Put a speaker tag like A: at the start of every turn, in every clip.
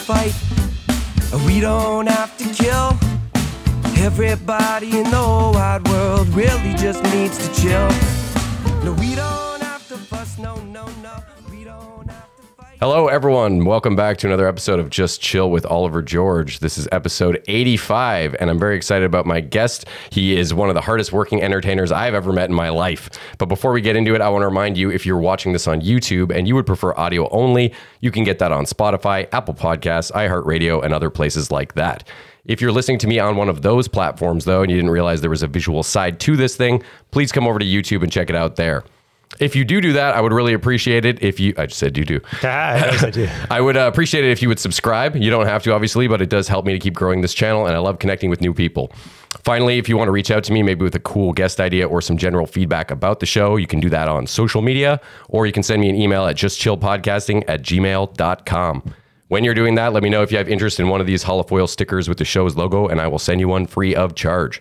A: fight. We don't have to kill. Everybody in the whole wide world really just needs to chill. No, we don't
B: Hello, everyone. Welcome back to another episode of Just Chill with Oliver George. This is episode 85, and I'm very excited about my guest. He is one of the hardest working entertainers I've ever met in my life. But before we get into it, I want to remind you if you're watching this on YouTube and you would prefer audio only, you can get that on Spotify, Apple Podcasts, iHeartRadio, and other places like that. If you're listening to me on one of those platforms, though, and you didn't realize there was a visual side to this thing, please come over to YouTube and check it out there. If you do do that, I would really appreciate it if you. I just said you do.
C: Ah, I do.
B: I would uh, appreciate it if you would subscribe. You don't have to, obviously, but it does help me to keep growing this channel, and I love connecting with new people. Finally, if you want to reach out to me, maybe with a cool guest idea or some general feedback about the show, you can do that on social media, or you can send me an email at justchillpodcasting at gmail.com. When you're doing that, let me know if you have interest in one of these holofoil stickers with the show's logo, and I will send you one free of charge.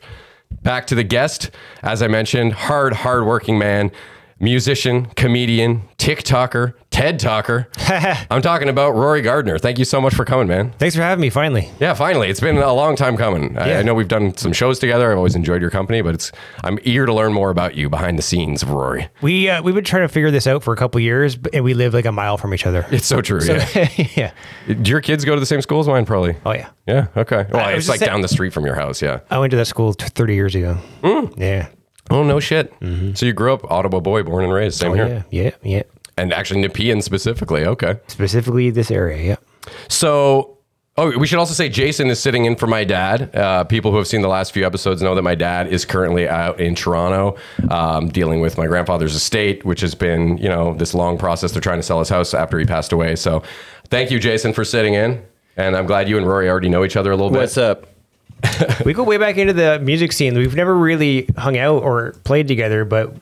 B: Back to the guest. As I mentioned, hard, hard-working man, musician, comedian, TikToker, TED Talker. I'm talking about Rory Gardner. Thank you so much for coming, man.
C: Thanks for having me. Finally,
B: Yeah, finally. It's been a long time coming. I,
C: Yeah.
B: I know we've done some shows together. I've always enjoyed your company, but it's I'm eager to learn more about you behind the scenes of Rory.
C: we uh, we've been trying to figure this out for a couple years, and we live like a mile from each other.
B: It's so true. yeah.
C: yeah.
B: Do your kids go to the same school as mine? Probably.
C: Oh yeah.
B: Yeah. Okay. Well,
C: I
B: it's like
C: saying-
B: down the street from your house. Yeah.
C: I went to that school t- 30 years ago. Yeah.
B: Oh no shit. So you grew up Ottawa boy, born and raised. Same
C: Mm-hmm. Oh,
B: here.
C: yeah. Yeah. Yeah.
B: And actually Nepean specifically. Okay.
C: Specifically this area. Yeah.
B: So, oh, we should also say Jason is sitting in for my dad. Uh, people who have seen the last few episodes know that my dad is currently out in Toronto um, dealing with my grandfather's estate, which has been, you know, this long process. They're trying to sell his house after he passed away. So, thank you, Jason, for sitting in. And I'm glad you and Rory already know each other a little bit.
D: What's up?
C: we go way back into the music scene. We've never really hung out or played together, but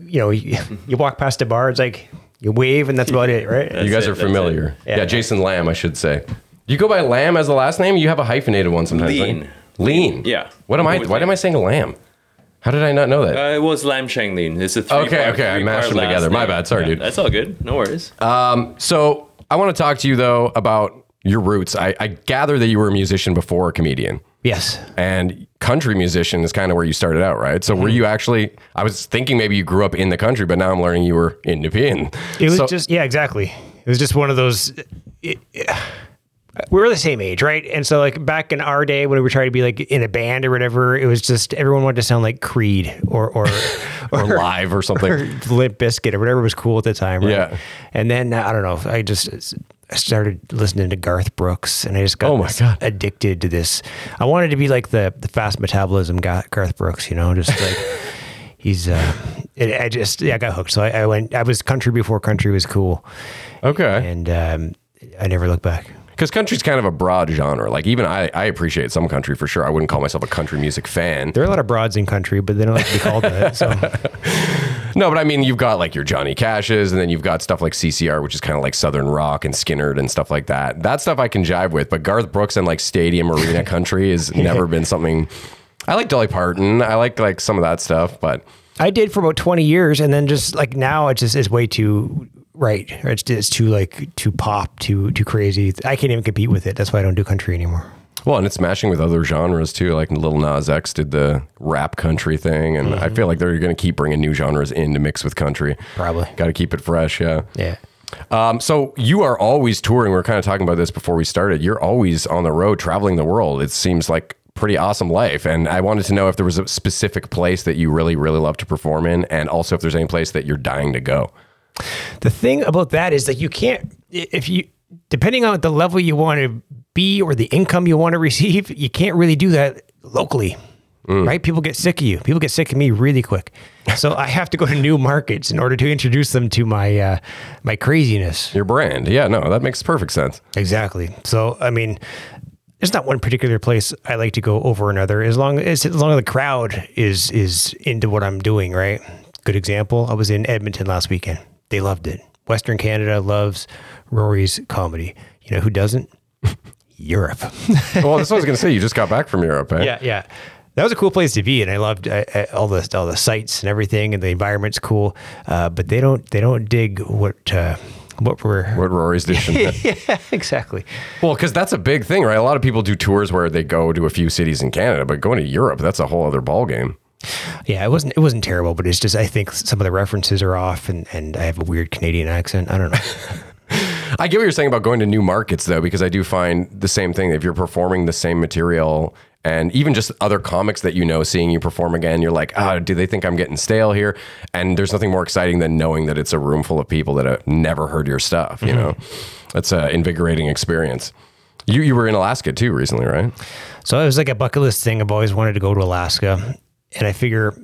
C: you know, you, you walk past a bar, it's like you wave, and that's about it, right?
B: You guys
D: it,
B: are familiar. Yeah.
C: Yeah.
B: Jason Lamb, I should say. You go by Lamb as the last name? You have a hyphenated one sometimes.
D: Lean.
B: right? Lean.
D: Yeah.
B: What am I? Why
D: Lamb.
B: am I saying Lamb? How did I not know that?
D: Uh, it was Lam Shang Lin. It's a three
B: Okay,
D: part,
B: okay, I mashed them
D: last
B: together. My bad. Sorry,
D: Yeah,
B: dude.
D: That's all good. No worries.
B: So I want to talk to you though about your roots. I, I gather that you were a musician before a comedian,
C: Yes.
B: and country musician is kind of where you started out, right? So were
C: Mm-hmm.
B: you actually? I was thinking maybe you grew up in the country, but now I'm learning you were in Nepean.
C: It was
B: So-
C: just yeah, exactly. It was just one of those. It, it- we were the same age, right? And so, like back in our day, when we were trying to be like in a band or whatever, it was just everyone wanted to sound like Creed or or
B: or live or something.
C: or Limp Bizkit or whatever was cool at the time, right?
B: Yeah.
C: And then I don't know, I just I started listening to Garth Brooks, and I just got
B: Oh my God.
C: addicted to this. I wanted to be like the the fast metabolism Ga- Garth Brooks, you know, just like. He's, uh, it, I just, yeah, I got hooked. So I, I went, I was country before country was cool
B: Okay,
C: and um, I never looked back.
B: because country's kind of a broad genre. Like even I, I appreciate some country for sure. I wouldn't call myself a country music fan.
C: There are a lot of broads in country, but they don't like to be called that. So
B: No, but I mean, you've got like your Johnny Cashes, and then you've got stuff like CCR, which is kind of like Southern rock and Skynyrd and stuff like that. That stuff I can jive with, but Garth Brooks and like stadium arena country has never been something. I like Dolly Parton. I like like some of that stuff, but
C: I did for about 20 years, and then just like now, it just is way too right. It's it's too like too pop, too too crazy. I can't even compete with it. That's why I don't do country anymore.
B: Well, and it's mashing with other genres too. Like Lil Nas X did the rap country thing, and I feel like they're going to keep bringing new genres in to mix with country.
C: Probably.
B: got to keep it fresh. Yeah.
C: Yeah.
B: Um, so you are always touring. We are kind of talking about this before we started. You're always on the road, traveling the world. It seems like pretty awesome life. And I wanted to know if there was a specific place that you really, really love to perform in, and also if there's any place that you're dying to go.
C: The thing about that is that you can't if you depending on the level you want to be or the income you want to receive, you can't really do that locally. Right? People get sick of you. People get sick of me really quick. So I have to go to new markets in order to introduce them to my uh, my craziness.
B: Your brand, yeah, no, that makes perfect sense.
C: Exactly. So I mean, there's not one particular place I like to go over another. As long as as long as the crowd is is into what I'm doing, right? Good example. I was in Edmonton last weekend. They loved it. Western Canada loves Rory's comedy. You know who doesn't? Europe.
B: well, that's what I was going to say. You just got back from Europe, eh?
C: yeah, yeah. That was a cool place to be, and I loved uh, uh, all the all the sights and everything, and the environment's cool. Uh, but they don't they don't dig what uh, what we're.
B: What Rory's doing.
C: yeah, exactly.
B: Well, because that's a big thing, right? A lot of people do tours where they go to a few cities in Canada, but going to Europe, that's a whole other ballgame.
C: Yeah, it wasn't it wasn't terrible, but it's just I think some of the references are off, and and I have a weird Canadian accent. I don't know.
B: I get what you're saying about going to new markets, though, because I do find the same thing. If you're performing the same material and even just other comics that you know, seeing you perform again, you're like, oh, do they think I'm getting stale here? And there's nothing more exciting than knowing that it's a room full of people that have never heard your stuff. You mm-hmm. know, that's an invigorating experience. You you were in Alaska too recently, right?
C: So it was like a bucket list thing. I've always wanted to go to Alaska, and I figure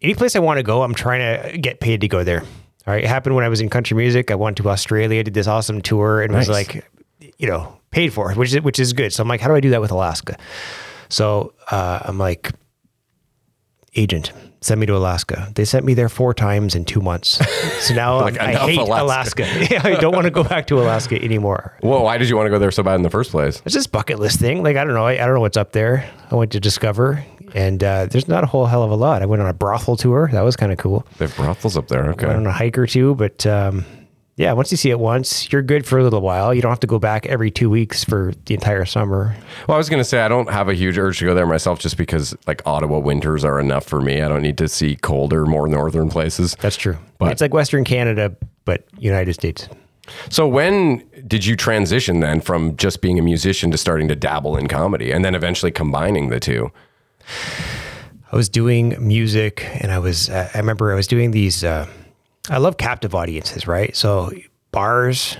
C: any place I want to go, I'm trying to get paid to go there. All right, it happened when I was in country music. I went to Australia, did this awesome tour, and was like, you know, paid for, which is which is good. So I'm like, how do I do that with Alaska? So uh, I'm like, agent, send me to Alaska. They sent me there four times in two months. So now
B: Like,
C: I hate
B: Alaska.
C: Alaska. I don't want to go back to Alaska anymore.
B: Well, why did you want to go there so bad in the first place?
C: It's this bucket list thing. Like I don't know. I, I don't know what's up there. I went to discover, and uh, there's not a whole hell of a lot. I went on a brothel tour. That was kind of cool.
B: They have brothels up there. Okay.
C: I went on a hike or two, but um, yeah, once you see it once, you're good for a little while. You don't have to go back every two weeks for the entire summer.
B: Well, I was going to say I don't have a huge urge to go there myself, just because like Ottawa winters are enough for me. I don't need to see colder, more northern places.
C: That's true.
B: But-
C: it's like Western Canada, but United States.
B: So when did you transition then from just being a musician to starting to dabble in comedy, and then eventually combining the two?
C: I was doing music, and I was. Uh, I remember I was doing these. Uh, I love captive audiences, right? So bars.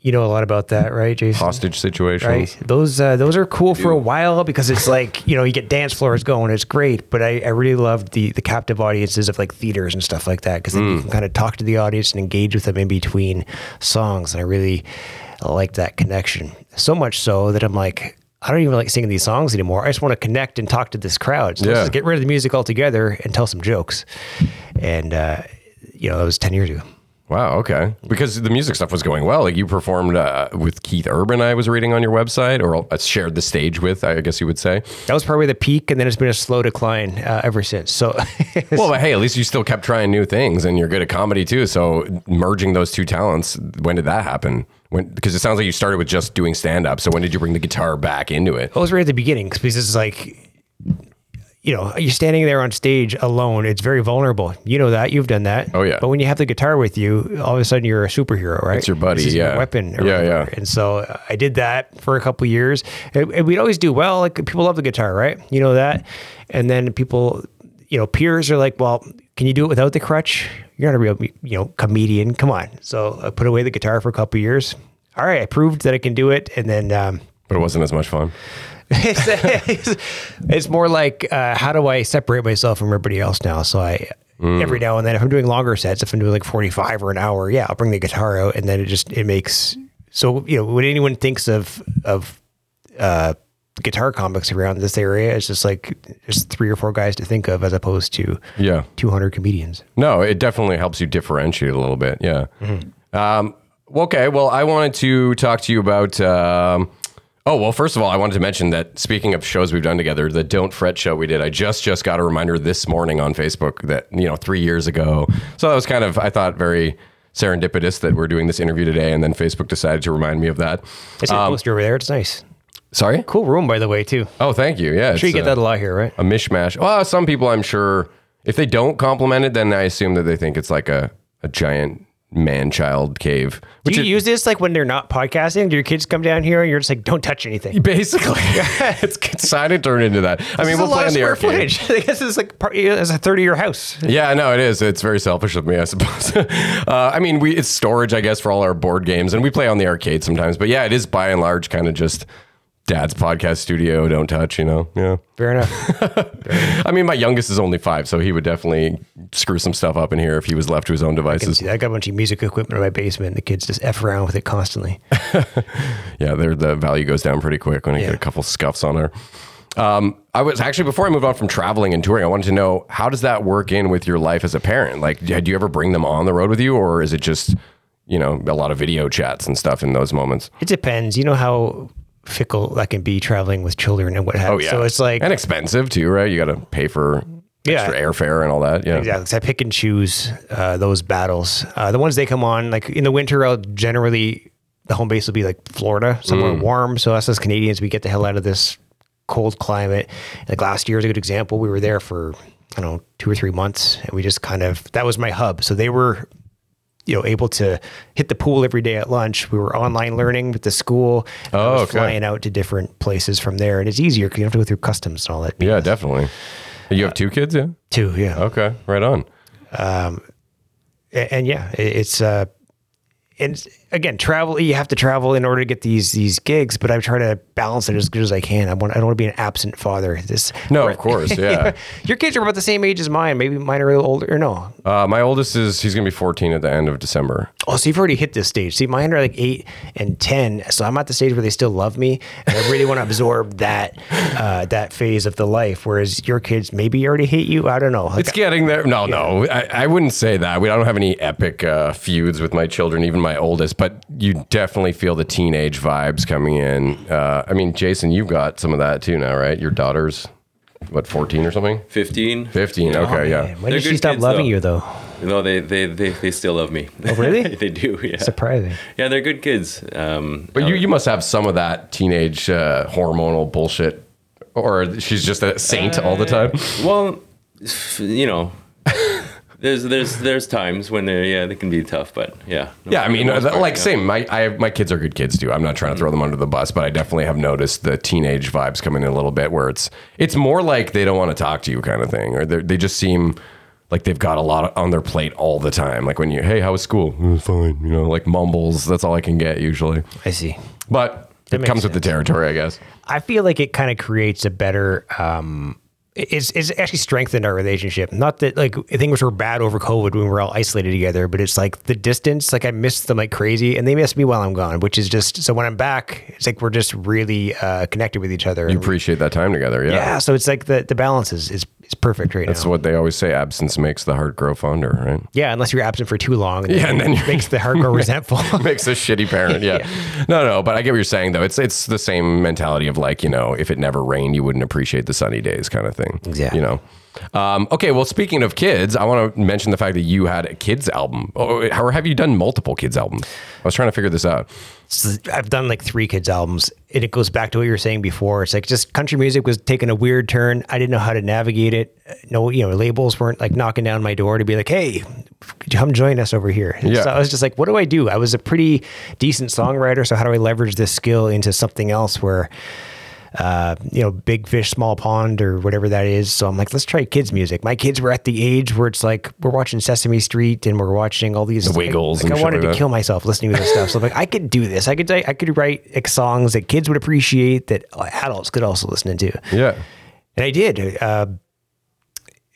C: You know a lot about that, right, Jason?
B: Hostage situations.
C: Right. Those uh, those are cool for a while because it's like you know you get dance floors going. It's great, but I, I really loved the the captive audiences of like theaters and stuff like that because then you can kind of talk to the audience and engage with them in between songs, and I really like that connection so much so that I'm like. I don't even like singing these songs anymore. I just want to connect and talk to this crowd. So let's just get rid of the music altogether and tell some jokes. And uh, you know, that was ten years ago.
B: Wow. Okay. Because the music stuff was going well. Like you performed uh, with Keith Urban, I was reading on your website, or uh, shared the stage with, I guess you would say.
C: That was probably the peak, and then it's been a slow decline uh, ever since. So
B: Well, but hey, at least you still kept trying new things, and you're good at comedy too. So merging those two talents, when did that happen? When because it sounds like you started with just doing stand up. So when did you bring the guitar back into it?
C: I was right at the beginning because it's like, you know, you're standing there on stage alone. It's very vulnerable. You know that. You've done that.
B: Oh, yeah.
C: But when you have the guitar with you, all of a sudden you're a superhero, right?
B: It's your buddy,
C: is your
B: yeah.
C: weapon. or
B: Yeah,
C: whatever.
B: yeah.
C: And so uh, I did that for a couple of years, and, and we'd always do well. Like people love the guitar, right? You know that. And then people, you know, peers are like, "Well, can you do it without the crutch? You're not a real, you know, comedian. Come on." So I put away the guitar for a couple of years. All right, I proved that I can do it, and then. Um,
B: But it wasn't as much fun.
C: it's, it's more like uh, how do I separate myself from everybody else now? So I every now and then, if I'm doing longer sets, if I'm doing like 45 or an hour, yeah, I'll bring the guitar out, and then it just it makes so you know when anyone thinks of of uh, guitar comics around this area, it's just like there's three or four guys to think of as opposed to
B: Yeah.
C: 200 comedians.
B: No, it definitely helps you differentiate a little bit. Yeah. Um, okay. Well, I wanted to talk to you about. Um, oh well, first of all, I wanted to mention that speaking of shows we've done together, the Don't Fret show we did. I just just got a reminder this morning on Facebook that you know three years ago. So that was kind of I thought very serendipitous that we're doing this interview today, and then Facebook decided to remind me of that.
C: I see a poster over there. It's nice.
B: Sorry.
C: Cool room, by the way, too.
B: Oh, thank you. Yeah.
C: Sure, you get that a lot here, right?
B: a mishmash. Well, some people, I'm sure, if they don't compliment it, then I assume that they think it's like a, a giant man child cave.
C: Do you
B: it-
C: use this like when they're not podcasting? Do your kids come down here and you're just like, don't touch anything?
B: basically, it's decided to turn into that. I mean, we'll play
C: of
B: in the arcade.
C: footage. I guess it's like part, it's a third of your house.
B: Yeah, no, it is. It's very selfish of me, I suppose. uh, I mean, we it's storage, I guess, for all our board games, and we play on the arcade sometimes. But yeah, it is by and large kind of just dad's podcast studio. Don't touch, you know. Yeah.
C: Fair enough.
B: I mean, my youngest is only five, so he would definitely screw some stuff up in here if he was left to his own
C: I
B: devices.
C: that. I got a bunch of music equipment in my basement. The kids just f around with it constantly.
B: Yeah, there the value goes down pretty quick when you
C: Yeah.
B: get a couple scuffs on there. Um, I was actually before I moved on from traveling and touring, I wanted to know how does that work in with your life as a parent? Like, do you ever bring them on the road with you, or is it just you know a lot of video chats and stuff in those moments?
C: It depends. You know how fickle that can be traveling with children and what have
B: Oh yeah,
C: So it's like
B: and expensive too, right? You got to pay for
C: Yeah.
B: extra airfare and all that. Yeah.
C: Exactly. 'cause I pick and choose uh, those battles. Uh, the ones they come on, like in the winter, I'll generally the home base will be like Florida, somewhere
B: Mm.
C: warm. So us as Canadians, we get the hell out of this cold climate. Like last year is a good example. We were there for I don't know two or three months, and we just kind of that was my hub. So they were. You know, able to hit the pool every day at lunch. We were online learning with the school. and
B: Oh, okay.
C: flying out to different places from there, and it's easier because you don't have to go through customs and all that.
B: Yeah, definitely. You have two kids, yeah?
C: Two, Yeah.
B: Okay, right on.
C: A- and yeah, it- it's uh, and again, travel. You have to travel in order to get these these gigs, but I'm trying to balance it as good as I can. I want. I don't want to be an absent father. This
B: No, of course, yeah.
C: Your kids are about the same age as mine. Maybe mine are a little older. Or no.
B: Uh, my oldest is he's gonna be 14 at the end of December.
C: Oh, so you've already hit this stage. See, mine are like eight and ten. So I'm at the stage where they still love me, and I really want to absorb that uh, that phase of the life. Whereas your kids maybe already hate you. I don't know. Like,
B: It's getting there. No, no, I, I wouldn't say that. We don't have any epic uh, feuds with my children, even my oldest. But you definitely feel the teenage vibes coming in. Uh, I mean, Jason, you've got some of that too now, right? Your daughter's what, 14 or something?
D: 15.
B: 15. Okay,
C: man,
B: yeah.
C: When
D: They're
C: did she stop
D: kids,
C: loving
D: though.
C: you though?
D: No, they, they, they, they still love me. Oh,
C: really?
D: they do, yeah.
C: Surprising.
D: Yeah, they're good kids. Um,
B: But you, you must have some of that teenage uh, hormonal bullshit, or she's just a saint all the time.
D: well, you know, there's there's there's times when they're yeah they can be tough, but yeah.
B: Yeah, I mean,
D: most
B: uh,
D: part,
B: like
D: yeah.
B: same. My I have, my kids are good kids too. I'm not trying to throw them under the bus, but I definitely have noticed the teenage vibes coming in a little bit, where it's it's more like they don't want to talk to you kind of thing, or they they just seem like they've got a lot on their plate all the time. Like when you, hey, how was school? "Mm, fine, you know, like mumbles. That's all I can get usually.
C: I see.
B: But it
C: makes
B: comes with the territory, I guess.
C: I feel like it kind of creates a better. Um, it's, it's actually strengthened our relationship. Not that like things were bad over COVID when we were all isolated together, but it's like the distance. Like I miss them like crazy, and they miss me while I'm gone. Which is just so when I'm back, it's like we're just really uh, connected with each other.
B: You appreciate that time together, yeah.
C: yeah, so it's like the the balance is is, is perfect right
B: That's
C: now.
B: what they always say: absence makes the heart grow fonder, right?
C: yeah, unless you're absent for too long, and
B: Yeah, and then
C: it makes the heart grow resentful.
B: makes a shitty parent. Yeah. No, no, but I get what you're saying though. It's it's the same mentality of like, you know, if it never rained, you wouldn't appreciate the sunny days kind of thing.
C: Exactly.
B: You know. Um, okay, well, speaking of kids, I want to mention the fact that you had a kids album. Oh, or have you done multiple kids albums? I was trying to figure this out.
C: So I've done like three kids albums, and it goes back to what you were saying before. It's like just country music was taking a weird turn. I didn't know how to navigate it. No, you know, labels weren't like knocking down my door to be like, "Hey, come join us over here?"
B: Yeah.
C: So I was just like, "What do I do?" I was a pretty decent songwriter, so how do I leverage this skill into something else where uh, you know, big fish, small pond, or whatever that is. So I'm like, let's try kids' music. My kids were at the age where it's like we're watching Sesame Street and we're watching all these
B: The Wiggles
C: Like,
B: and
C: I wanted to
B: that.
C: kill myself listening to this stuff. So I'm like, I could do this. I could I could write like, songs that kids would appreciate that adults could also listen to.
B: Yeah.
C: And I did. Uh,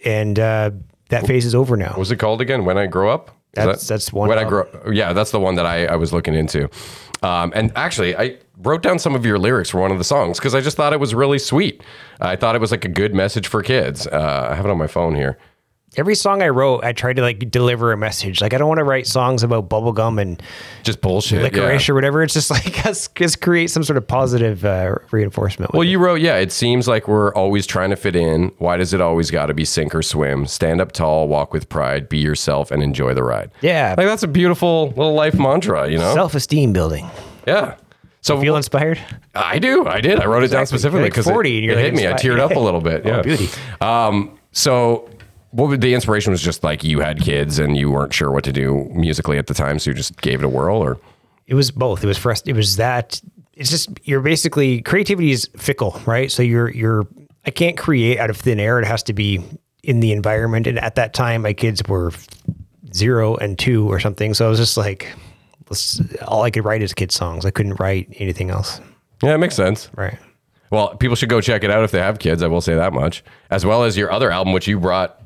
C: and uh, that phase is over now.
B: What was it called again? When I grow up? Is
C: That's- that's one
B: When I grow. Yeah, that's the one that I, I was looking into. Um, and actually, I wrote down some of your lyrics for one of the songs because I just thought it was really sweet. I thought it was like a good message for kids. Uh, I have it on my phone here.
C: Every song I wrote, I tried to like deliver a message. Like I don't want to write songs about bubblegum and
B: Just bullshit.
C: licorice
B: yeah.
C: or whatever. It's just like us just create some sort of positive uh, reinforcement.
B: Well,
C: it.
B: you wrote, yeah, it seems like we're always trying to fit in. Why does it always got to be sink or swim? Stand up tall, walk with pride, be yourself, and enjoy the ride.
C: Yeah.
B: Like, that's a beautiful little life mantra, you know?
C: self-esteem building.
B: yeah. So
C: Feel inspired?
B: I do. I did. I wrote it down specifically
C: like
B: because
C: 40
B: it, it
C: like
B: hit me. I teared up a little bit. Yeah.
C: Oh, beauty.
B: Um, so what would the inspiration was just like you had kids and you weren't sure what to do musically at the time, so you just gave it a whirl or
C: It was both. It was for us. It was that. It's just you're basically creativity is fickle, right? So you're you're. I can't create out of thin air. It has to be in the environment. And at that time, my kids were zero and two or something. So I was just like, all I could write is kids songs. I couldn't write anything else.
B: Yeah, it makes sense.
C: Right.
B: Well, people should go check it out if they have kids. I will say that much, as well as your other album, which you brought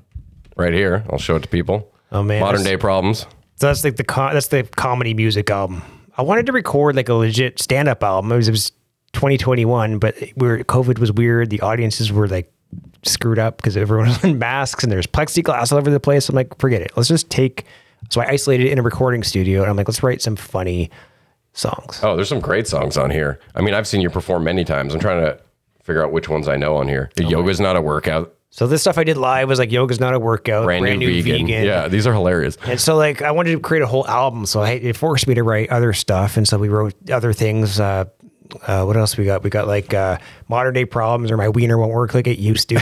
B: right here. I'll show it to people.
C: Oh, man,
B: modern day problems.
C: So that's like the co- that's the comedy music album. I wanted to record like a legit stand up album. It was, it was 2021, but we were, COVID was weird. The audiences were like screwed up because everyone was in masks and there's plexiglass all over the place. I'm like, forget it. Let's just take. So I isolated it in a recording studio and I'm like, let's write some funny songs.
B: Oh, there's some great songs on here. I mean, I've seen you perform many times. I'm trying to figure out which ones I know on here. Yoga's not a workout.
C: So this stuff I did live was like yoga's not a workout,
B: Brand, new, vegan. Yeah, these are hilarious.
C: And so like I wanted to create a whole album, so I, it forced me to write other stuff, and so we wrote other things. Uh, uh, what else we got? We got like uh, modern day problems, or my wiener won't work like it used to.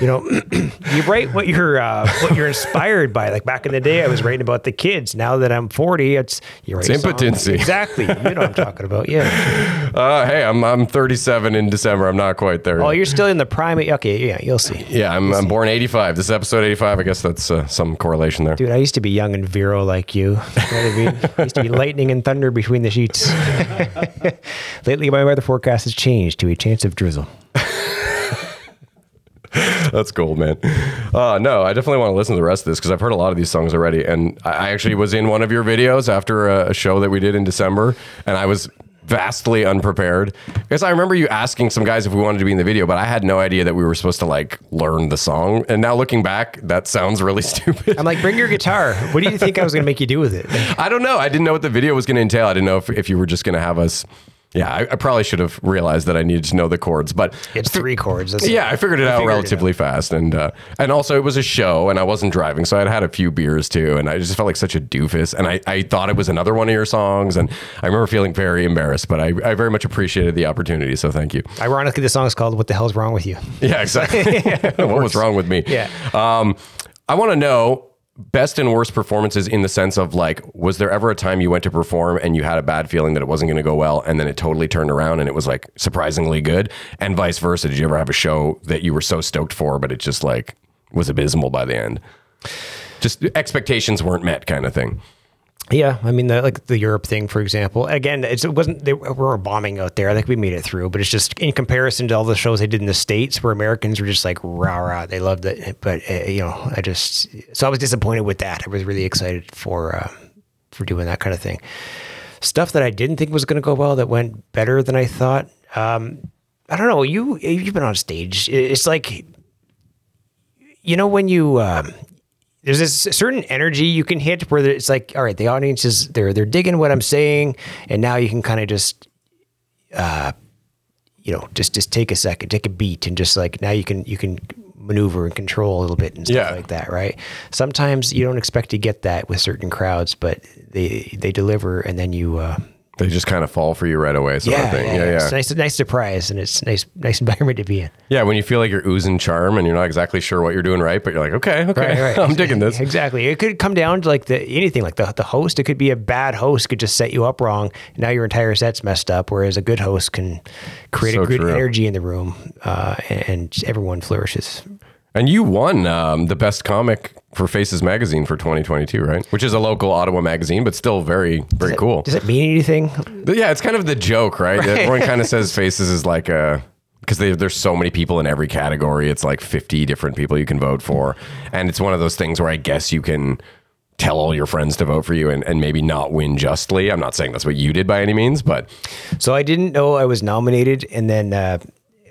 C: you know, you write what you're uh, what you're inspired by. Like back in the day, I was writing about the kids. Now that I'm 40, it's you write
B: It's impotency.
C: Exactly. You know what I'm talking about. Yeah.
B: Uh, hey, I'm I'm 37 in December. I'm not quite there.
C: Oh,
B: yet.
C: you're still in the prime. Okay, yeah, you'll see.
B: yeah, I'm, I'm born 85. This is episode 85. I guess that's uh, some correlation there.
C: Dude, I used to be young and virile like you. You know I mean? I used to be lightning and thunder between the sheets. Lately, my weather forecast has changed to a chance of drizzle.
B: That's gold, man. Uh, no, I definitely want to listen to the rest of this because I've heard a lot of these songs already. And I I actually was in one of your videos after a, a show that we did in December, and I was vastly unprepared because I remember you asking some guys if we wanted to be in the video, but I had no idea that we were supposed to like learn the song. And now looking back, that sounds really stupid.
C: I'm like, bring your guitar. What do you think I was going to make you do with it?
B: I don't know. I didn't know what the video was going to entail. I didn't know if, if you were just going to have us. Yeah, I, I probably should have realized that I needed to know the chords, but
C: It's three chords.
B: Yeah, I figured it out
C: figured it
B: relatively fast, and uh, and also it was a show, and I wasn't driving, so I'd had a few beers too, and I just felt like such a doofus, and I, I thought it was another one of your songs, and I remember feeling very embarrassed, but I, I very much appreciated the opportunity, so thank you.
C: Ironically, the song is called "What the Hell's Wrong with You."
B: Yeah, exactly. what was wrong with me?
C: Yeah.
B: Um, I want to know best and worst performances in the sense of like, was there ever a time you went to perform and you had a bad feeling that it wasn't going to go well, and then it totally turned around and it was like surprisingly good, and vice versa? Did you ever have a show that you were so stoked for, but it just like was abysmal by the end? Just expectations weren't met, kind of thing.
C: Yeah, I mean, the, like the Europe thing, for example. Again, it wasn't they were bombing out there. I think we made it through, but it's just in comparison to all the shows they did in the states, where Americans were just like rah rah, they loved it. But uh, you know, I just so I was disappointed with that. I was really excited for uh, for doing that kind of thing. Stuff that I didn't think was going to go well that went better than I thought. Um, I don't know. You you've been on stage. It's like you know when you um, there's this certain energy you can hit where it's like, all right, the audience is they're they're digging what I'm saying, and now you can kind of just, uh, you know, just just take a second, take a beat, and just like now you can you can maneuver and control a little bit and stuff
B: Yeah.
C: like that, right? Sometimes you don't expect to get that with certain crowds, but they they deliver, and then you. Uh,
B: They just kind of fall for you right away, sort of
C: yeah,
B: thing.
C: yeah,
B: Yeah, yeah.
C: It's a nice, nice surprise, and it's nice, nice environment to be in.
B: Yeah, when you feel like you're oozing charm and you're not exactly sure what you're doing right, but you're like, okay, okay, I'm digging this.
C: Exactly. It could come down to like the anything like the the host. It could be a bad host could just set you up wrong. And now your entire set's messed up. Whereas a good host can create
B: So
C: a good
B: true.
C: energy in the room, uh, and, and everyone flourishes.
B: And you won um, the best comic for Faces Magazine for 2022, right? Which is a local Ottawa magazine, but still very, very cool.
C: Does it mean anything?
B: But yeah, it's kind of the joke, right? Everyone kind of says Faces is like a because there's so many people in every category. It's like 50 different people you can vote for, and it's one of those things where I guess you can tell all your friends to vote for you and, and maybe not win justly. I'm not saying that's what you did by any means, but
C: So I didn't know I was nominated, and then uh,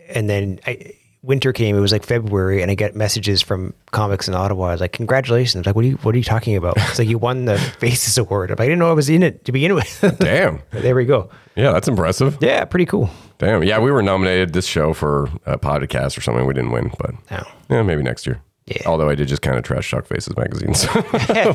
C: and then I, winter came. It was like February, and I get messages from comics in Ottawa. I was like, "Congratulations!" Like, what are you What are you talking about? It's like you won the Faces Award. I'm like, I didn't know I was in it to begin with.
B: damn,
C: there we go.
B: yeah, that's impressive.
C: Yeah, pretty cool.
B: Damn, yeah, we were nominated this show for a podcast or something. We didn't win, but
C: Oh.
B: yeah, maybe next year.
C: Yeah.
B: Although I did just kind of trash talk Faces magazine, so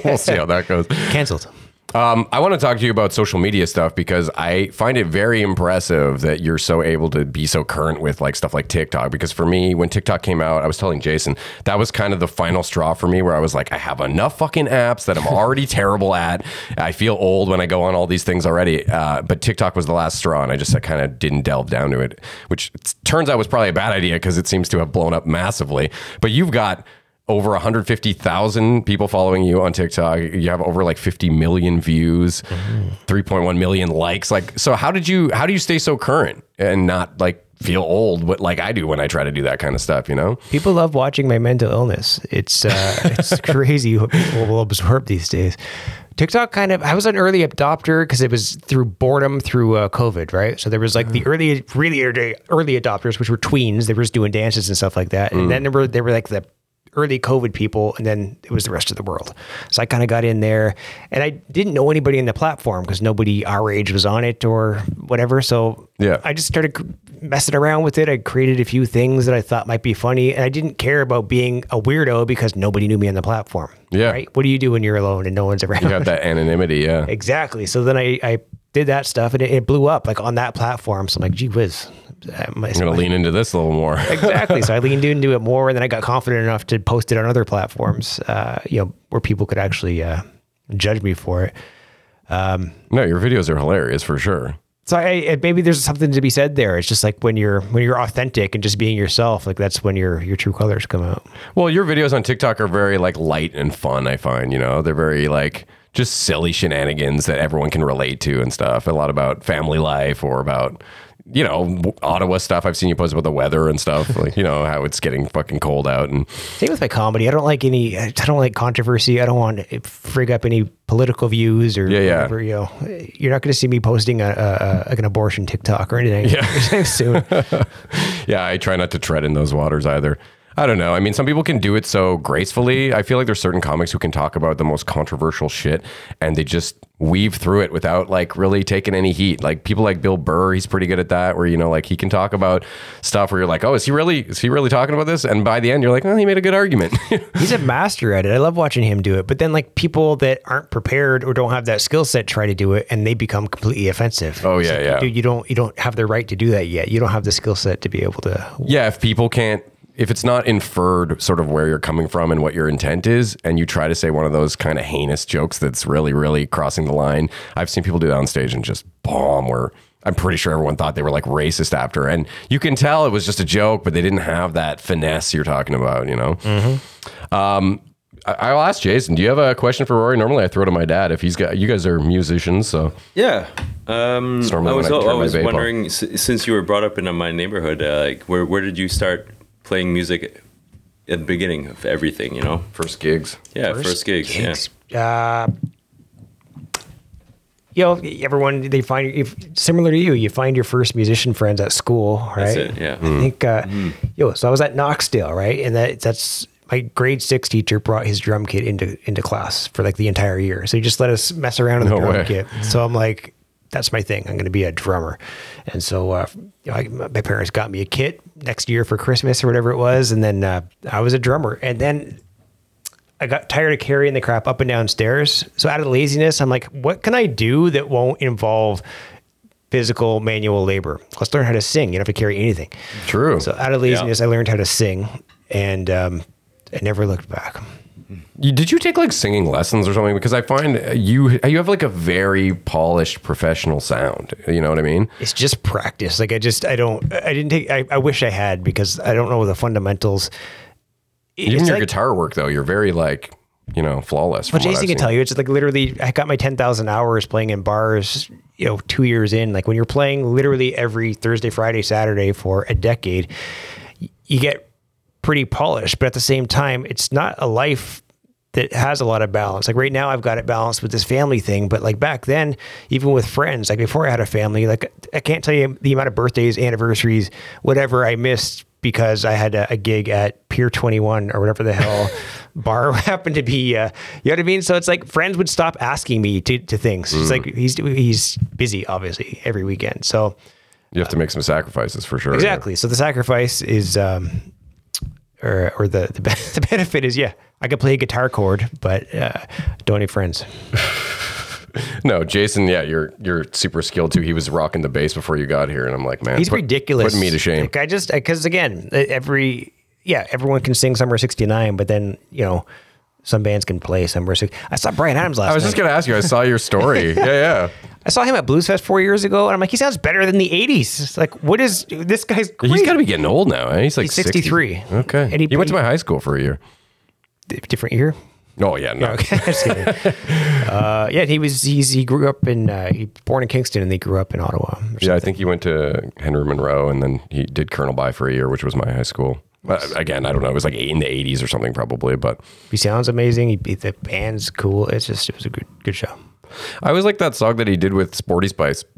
B: we'll see how that goes.
C: Cancelled.
B: Um, I want to talk to you about social media stuff because I find it very impressive that you're so able to be so current with like stuff like TikTok. Because for me, when TikTok came out, I was telling Jason that was kind of the final straw for me, where I was like, I have enough fucking apps that I'm already terrible at. I feel old when I go on all these things already. Uh, but TikTok was the last straw, and I just kind of didn't delve down to it, which turns out was probably a bad idea because it seems to have blown up massively. But you've got over 150,000 people following you on TikTok. You have over like 50 million views, 3.1 million likes. Like, so how did you, how do you stay so current and not like feel old, what like I do when I try to do that kind of stuff, you know?
C: People love watching my mental illness. It's uh, it's crazy what people will absorb these days. TikTok kind of I was an early adopter because it was through boredom through uh, COVID, right? So there was like the early really early, early adopters, which were tweens. They were just doing dances and stuff like that, and then there were they were like the early COVID people, and then it was the rest of the world. So I kind of got in there, and I didn't know anybody in the platform because nobody our age was on it or whatever. So
B: Yeah.
C: I just started messing around with it. I created a few things that I thought might be funny, and I didn't care about being a weirdo because nobody knew me on the platform.
B: Yeah.
C: Right. What do you do when you're alone and no one's around?
B: You have that anonymity, yeah.
C: Exactly. So then I, I did that stuff and it, it blew up like on that platform. So I'm like, gee whiz. My-
B: I'm gonna lean into this a little more.
C: exactly. So I leaned into it more, and then I got confident enough to post it on other platforms, uh, you know, where people could actually uh, judge me for it.
B: no, your videos are hilarious for sure.
C: So I, I- maybe there's something to be said there. It's just like when you're when you're authentic and just being yourself, like that's when your your true colors come out.
B: Well, your videos on TikTok are very like light and fun. I find you know they're very like just silly shenanigans that everyone can relate to and stuff. A lot about family life or about you know Ottawa stuff. I've seen you post about the weather and stuff, like you know how it's getting fucking cold out and
C: Same with my comedy. I don't like any. I don't like controversy. I don't want to frig up any political views or
B: Yeah, yeah.
C: whatever. You know, you're not going to see me posting a, a, a like an abortion TikTok or anything anytime soon.
B: yeah, I try not to tread in those waters either. I don't know. I mean, some people can do it so gracefully. I feel like there's certain comics who can talk about the most controversial shit and they just weave through it without like really taking any heat. Like people like Bill Burr, he's pretty good at that where you know like he can talk about stuff where you're like, "Oh, is he really is he really talking about this?" And by the end you're like, "Oh, he made a good argument."
C: He's a master at it. I love watching him do it. But then, like people that aren't prepared or don't have that skill set try to do it, and they become completely offensive.
B: Oh,
C: It's
B: yeah,
C: like,
B: yeah.
C: Dude, you don't you don't have the right to do that yet. You don't have the skill set to be able to.
B: yeah, if people can't if it's not inferred sort of where you're coming from and what your intent is and you try to say one of those kind of heinous jokes that's really really crossing the line i've seen people do that on stage and just bomb where i'm pretty sure everyone thought they were like racist after and you can tell it was just a joke but they didn't have that finesse you're talking about you know um, I- I'll ask Jason. Do you have a question for Rory? Normally, I throw to my dad if he's got. You guys are musicians, so
D: Yeah. Um, I was,
B: I
D: I was wondering, s- since you were brought up in my neighborhood, uh, like where, where did you start playing music at the beginning of everything, you know?
B: first gigs.
D: Yeah, first, gigs.
C: gigs. Uh, you know, everyone they find if similar to you, you find your first musician friends at school, right?
D: That's it, yeah.
C: I think, uh, yo, so I was at Knoxdale, right, and that that's my grade six teacher brought his drum kit into into class for like the entire year. So he just let us mess around with
B: No
C: the drum
B: way.
C: kit. So I'm like, that's my thing. I'm going to be a drummer. And so uh, you know, I, my parents got me a kit next year for Christmas or whatever it was, and then uh, I was a drummer. And then I got tired of carrying the crap up and down stairs. So out of laziness, I'm like, what can I do that won't involve physical manual labor? Let's learn how to sing. You don't have to carry anything.
B: True.
C: So out of laziness, I learned how to sing, and um, I never looked back.
B: You, did you take like singing lessons or something? Because I find you you have like a very polished professional sound. You know what I mean?
C: It's just practice. Like I just, I don't, I didn't take. I, I wish I had because I don't know the fundamentals.
B: Even
C: It's
B: your
C: like-
B: guitar work though, you're very like you know flawless.
C: Well, Jason can tell you, it's like literally, I got my 10,000 hours playing in bars, you know, two years in. Like when you're playing literally every Thursday, Friday, Saturday for a decade, you get pretty polished. But at the same time, it's not a life that has a lot of balance. Like right now, I've got it balanced with this family thing. But like back then, even with friends, like before I had a family, like I can't tell you the amount of birthdays, anniversaries, whatever I missed because I had a, a gig at Pier 21 or whatever the hell bar happened to be. Uh, you know what I mean? So it's like friends would stop asking me to, to things. It's like he's he's busy, obviously, every weekend. So
B: You have to make some sacrifices for sure.
C: exactly. So the sacrifice is, um, or or the the, the benefit is, yeah, I could play a guitar chord, but uh, don't need friends.
B: No, Jason. Yeah, you're you're super skilled too. He was rocking the bass before you got here, and I'm like, man,
C: He's
B: put-
C: ridiculous.
B: Putting me to shame.
C: Like I just because again, every yeah, everyone can sing Summer '69, but then you know. Some bands can play Summer 60. I saw Bryan Adams last
B: I was
C: night.
B: just gonna ask you. I saw your story. yeah, yeah.
C: I saw him at Blues Fest four years ago, and I'm like, he sounds better than the '80s. It's like, what is this guy's? Great.
B: He's got to be getting old now. Eh? He's like
C: He's 63.
B: 60. Okay.
C: And he-
B: he, went to my high school for a year.
C: different year.
B: Oh yeah, no.
C: Okay, uh, yeah, he was. He's he grew up in. Uh, he born in Kingston, and he grew up in Ottawa.
B: Yeah, I think he went to Henry Munro, and then he did Colonel By for a year, which was my high school. But again, I don't know. It was like in the '80s or something, probably. But
C: He sounds amazing. He, the band's cool. It's just it was a good good show.
B: I always like that song that he did with Sporty Spice.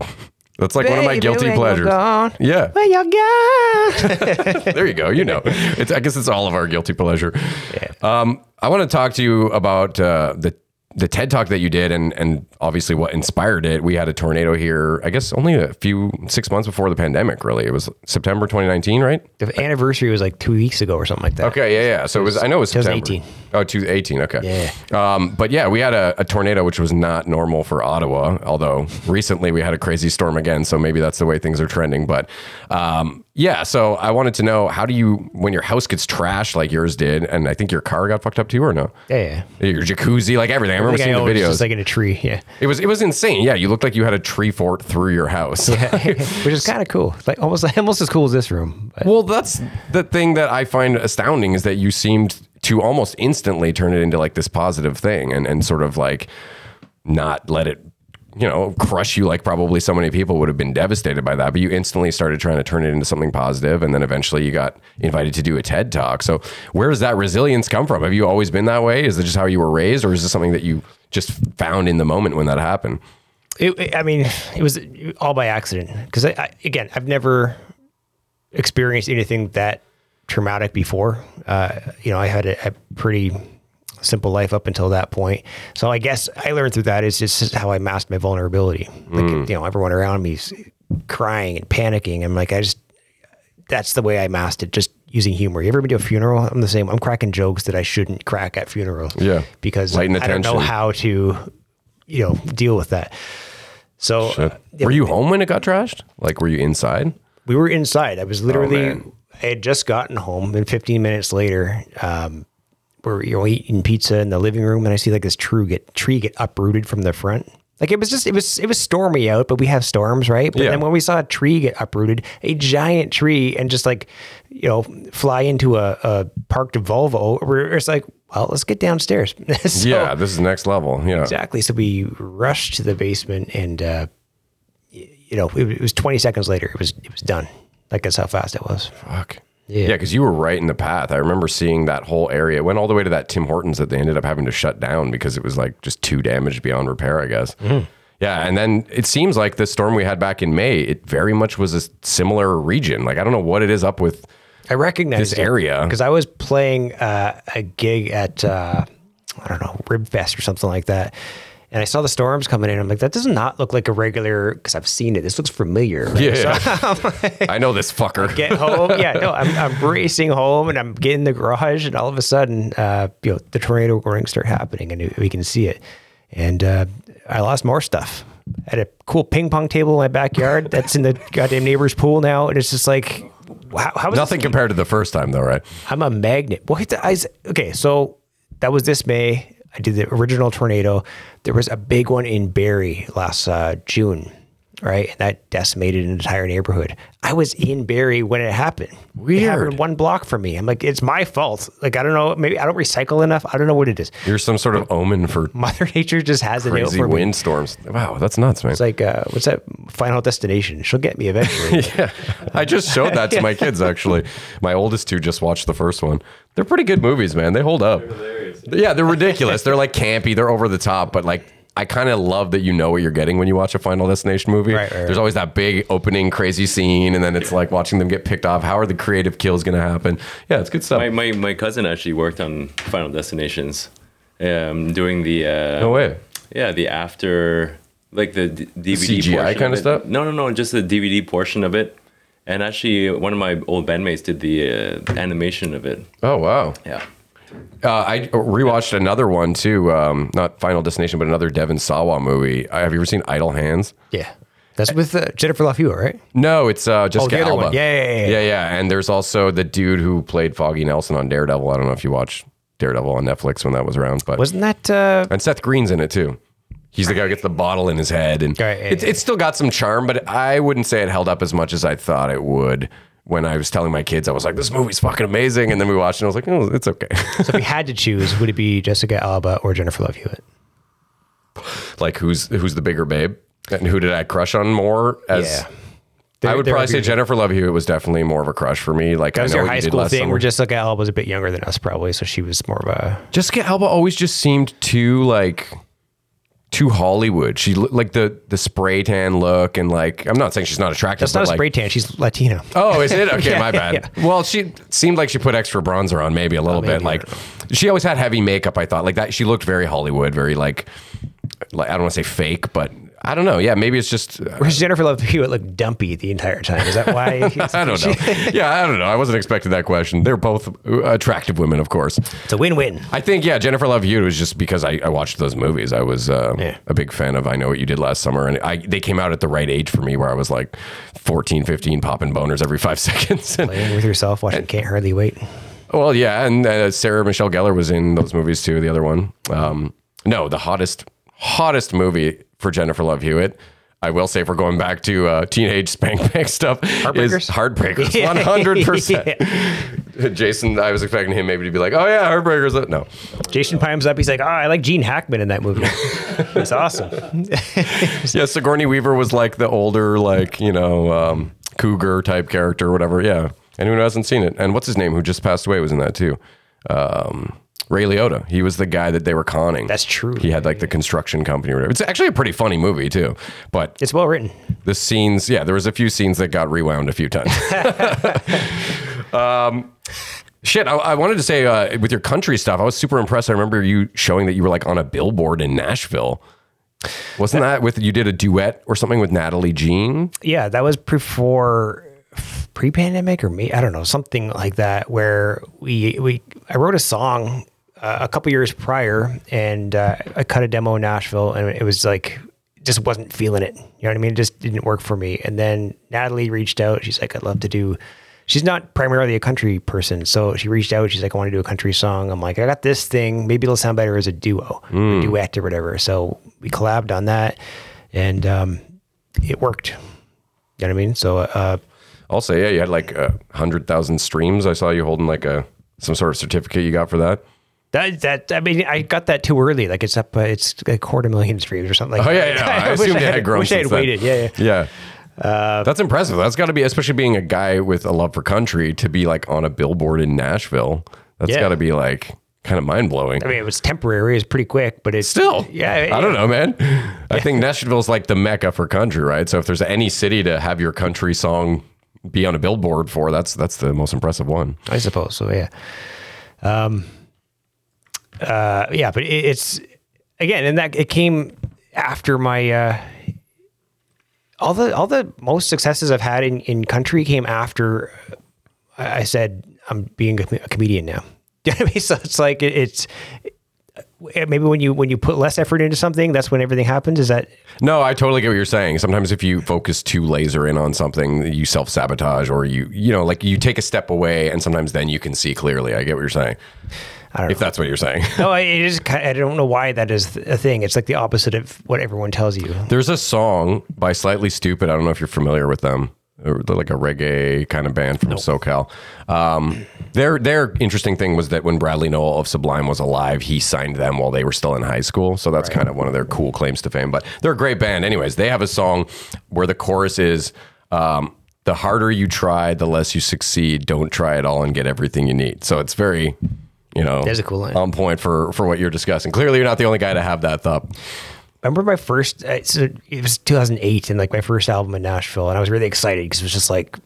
B: That's like one of my guilty pleasures. Yeah,
C: Where you gone?
B: there you go. You know, it's. I guess it's all of our guilty pleasure. Yeah. Um, I want to talk to you about uh, the the TED talk that you did, and and obviously what inspired it. We had a tornado here, I guess, only a few six months before the pandemic. Really, it was September 2019, right?
C: The anniversary was like two weeks ago or something like that.
B: Okay, yeah, yeah. So it was. I know it was September.
C: 2018.
B: Oh, 2018. Okay.
C: Yeah.
B: Um, but yeah, we had a, a tornado, which was not normal for Ottawa. Although recently we had a crazy storm again, so maybe that's the way things are trending. But um, yeah, so I wanted to know how do you when your house gets trashed like yours did, and I think your car got fucked up too, or no?
C: Yeah, yeah.
B: Your jacuzzi, like everything. I remember
C: I
B: seeing
C: I
B: the videos.
C: just like in a tree. Yeah.
B: it was it was insane. Yeah, you looked like you had a tree fort through your house.
C: Which is kind of cool. Like almost almost as cool as this room. But
B: Well, that's the thing that I find astounding is that you seemed to almost instantly turn it into like this positive thing and, and sort of like not let it, you know, crush you like probably so many people would have been devastated by that. But you instantly started trying to turn it into something positive, And then eventually you got invited to do a TED talk. So where does that resilience come from? Have you always been that way? Is it just how you were raised or is this something that you just found in the moment when that happened?
C: it, I mean, it was all by accident. Because again, I've never experienced anything that traumatic before. Uh, you know, I had a, a pretty simple life up until that point. So I guess I learned through that is just how I masked my vulnerability. Like, you know, everyone around me's crying and panicking. I'm like, I just, that's the way I masked it, just using humor. You ever been to a funeral? I'm the same. I'm cracking jokes that I shouldn't crack at funerals.
B: Yeah.
C: Because
B: Lighten
C: I don't know how to, you know, deal with that. So uh,
B: Were you home when it got trashed? Like, were you inside?
C: we were inside. I was literally,
B: Oh.
C: I had just gotten home, and 15 minutes later, um, we're you know eating pizza in the living room, and I see like this tree get tree get uprooted from the front. Like it was just it was it was stormy out, but we have storms, right? But
B: Yeah.
C: then when we saw a tree get uprooted, a giant tree, and just like you know fly into a, a parked Volvo, we're it's like, well, let's get downstairs. So-
B: yeah, this is next level. Yeah.
C: Exactly. So we rushed to the basement, and uh, you know, it, it was 20 seconds later. It was it was done. Like that's how fast it was.
B: Fuck.
C: Yeah.
B: Yeah, because you were right in the path. I remember seeing that whole area. It went all the way to that Tim Hortons that they ended up having to shut down because it was like just too damaged beyond repair, I guess.
C: Mm-hmm.
B: Yeah, and then it seems like the storm we had back in May, it very much was a similar region. Like I don't know what it is up with.
C: I recognize
B: This area.
C: because I was playing uh, a gig at uh, I don't know Rib Fest or something like that. And I saw the storms coming in. I'm like, that does not look like a regular. Because I've seen it. This looks familiar. right?
B: Yeah,
C: So
B: I know this fucker.
C: get home. Yeah, no, I'm, I'm racing home and I'm getting the garage, and all of a sudden, uh, you know, the tornado warnings start happening, and we can see it. And uh, I lost more stuff. I had a cool ping pong table in my backyard that's in the goddamn neighbor's pool now, and it's just like, how, how is
B: Nothing compared to the first time, though, right?
C: I'm a magnet. What? I, okay, so that was this May. I did the original tornado. There was a big one in Barrie last uh, June, right? And that decimated an entire neighborhood. I was in Barrie when it happened. It
B: Weird.
C: happened one block from me. I'm like, it's my fault. Like, I don't know. Maybe I don't recycle enough. I don't know what it is.
B: You're some sort of omen for
C: Mother Nature just has it out
B: crazy
C: for
B: windstorms. Wow, that's nuts, man.
C: It's like, uh, what's that? Final Destination. She'll get me eventually.
B: Yeah, I just showed that to my kids. Actually, my oldest two just watched the first one. They're pretty good movies, man. They hold up. Yeah, they're ridiculous. they're like campy. They're over the top, but like. I kind of love that you know what you're getting when you watch a Final Destination movie.
C: Right, right, right.
B: There's always that big opening crazy scene, and then it's like watching them get picked off. How are the creative kills going to happen? Yeah, it's good stuff.
D: My, my, my cousin actually worked on Final Destinations, um, doing the uh,
B: no way.
D: yeah the after like the D- DVD
B: CGI
D: portion
B: kinda
D: of it.
B: stuff?
D: No, no, no, just the DVD portion of it. And actually, one of my old bandmates did the uh, animation of it.
B: Oh wow.
D: Yeah.
B: Uh, I rewatched another one too. Um, not Final Destination, but another Devon Sawa movie. Uh, Have you ever seen Idle Hands?
C: yeah. That's with uh, Jennifer Love Hewitt, right?
B: No, it's uh, Jessica
C: the other
B: Alba.
C: one. Yeah, yeah, yeah,
B: yeah, yeah. And there's also the dude who played Foggy Nelson on Daredevil. I don't know if you watched Daredevil on Netflix when that was around, but
C: Wasn't that? Uh,
B: and Seth Green's in it too. He's the guy who gets the bottle in his head, and
C: Right, yeah,
B: it's, it's still got some charm, but I wouldn't say it held up as much as I thought it would. When I was telling my kids, I was like, "This movie's fucking amazing," and then we watched it. and I was like, "Oh, it's okay."
C: so if you had to choose, would it be Jessica Alba or Jennifer Love Hewitt?
B: like, who's who's the bigger babe, and who did I crush on more? As
C: Yeah.
B: I would probably say Jennifer Love Hewitt was definitely more of a crush for me. Like
C: That was
B: I know
C: your high school thing
B: summer.
C: where Jessica Alba was a bit younger than us, probably. So she was more of a.
B: Jessica Alba always just seemed too like too Hollywood. She lo- like the the spray tan look and like I'm not saying she's not attractive.
C: That's not a
B: but, like,
C: spray tan. She's Latino.
B: Oh, is it? Okay,
C: Yeah,
B: my bad.
C: yeah.
B: Well, she seemed like she put extra bronzer on, maybe a little oh, bit.
C: maybe, I
B: Like she always had heavy makeup. I thought like that. She looked very Hollywood, very like, like I don't want to say fake, but I don't know. Yeah, maybe it's just. uh,
C: Whereas Jennifer Love Hewitt looked dumpy the entire time. Is that why?
B: I don't know. yeah, I don't know. I wasn't expecting that question. They're both uh, attractive women, of course.
C: It's a win-win.
B: I think yeah, Jennifer Love Hewitt was just because I, I watched those movies. I was uh,
C: Yeah.
B: a big fan of I Know What You Did Last Summer, and I they came out at the right age for me, where I was like 14, 15, popping boners every five seconds. And,
C: Playing with yourself, watching Can't Hardly Wait.
B: well, yeah, and uh, Sarah Michelle Gellar was in those movies too. The other one, um, no, the hottest hottest movie for Jennifer Love Hewitt. I will say, if we're going back to uh, teenage spank bank stuff,
C: Heartbreakers?
B: is Heartbreakers, one hundred percent. Jason, I was expecting him maybe to be like, "Oh yeah, Heartbreakers." No,
C: Jason pimes up. He's like, "Oh, I like Gene Hackman in that movie. It's awesome."
B: yeah, Sigourney Weaver was like the older, like you know, um, cougar type character, or whatever. Yeah, anyone who hasn't seen it, and what's his name, who just passed away, was in that too. Um, Ray Liotta. He was the guy that they were conning.
C: That's true.
B: He had like the construction company or whatever. It's actually a pretty funny movie too. But
C: It's well written.
B: the scenes, yeah, there was a few scenes that got rewound a few times. um, shit, I, I wanted to say uh, with your country stuff, I was super impressed. I remember you showing that you were like on a billboard in Nashville. Wasn't that with you did a duet or something with Natalie Jean?
C: Yeah, that was before pre-pandemic or me. I don't know, something like that. Where we we I wrote a song uh, a couple years prior, and uh, I cut a demo in Nashville, and it was like just wasn't feeling it. You know what I mean? It just didn't work for me. And then Natalie reached out. She's like, I'd love to do. She's not primarily a country person, so she reached out. She's like, I want to do a country song. I'm like, I got this thing. Maybe it'll sound better as a duo, or duet, or whatever. So we collabed on that, and um, it worked. You know what I mean? So uh,
B: Also, yeah, you had like a hundred thousand streams. I saw you holding like a some sort of certificate you got for that.
C: That that I mean, I got that too early. Like it's up, uh, it's a quarter million streams or something like
B: Oh
C: that.
B: yeah, yeah. I,
C: wish
B: assumed it
C: had-
B: had grown.
C: Wish I had
B: then.
C: waited. Yeah, yeah.
B: Yeah. That's impressive. That's got to be, especially being a guy with a love for country, to be like on a billboard in Nashville. That's
C: Yeah.
B: got to be like kind of mind blowing.
C: I mean, it was temporary. It's pretty quick, but it's
B: Still,
C: Yeah,
B: I don't know, man. I think Nashville's like the mecca for country, right? So if there's any city to have your country song be on a billboard for, that's that's the most impressive one.
C: I suppose so. Yeah. Um. Uh. Yeah, but it, it's again, and that it came after my uh, all the all the most successes I've had in in country came after I, said I'm being a, comedian now. You know I mean? So it's like it, it's maybe when you when you put less effort into something, that's when everything happens. Is that
B: No, I totally get what you're saying. Sometimes if you focus too laser in on something, you self sabotage, or you you know like you take a step away, and sometimes then you can see clearly. I get what you're saying.
C: I don't
B: If that's what you're saying.
C: no, it is. I don't know why that is a thing. It's like the opposite of what everyone tells you.
B: There's a song by Slightly Stoopid. I don't know if you're familiar with them. They're like a reggae kind of band from SoCal. Um, their their interesting thing was that when Bradley Nowell of Sublime was alive, he signed them while they were still in high school. So that's kind of one of their cool claims to fame. But they're a great band. Anyways, they have a song where the chorus is. Um, the harder you try, the less you succeed. Don't try at all and get everything you need. So it's very, you know,
C: That's a cool line.
B: on point for for what you're discussing. Clearly, you're not the only guy to have that thought.
C: remember my first uh, so it was 2008 and like my first album in nashville and i was really excited because it was just like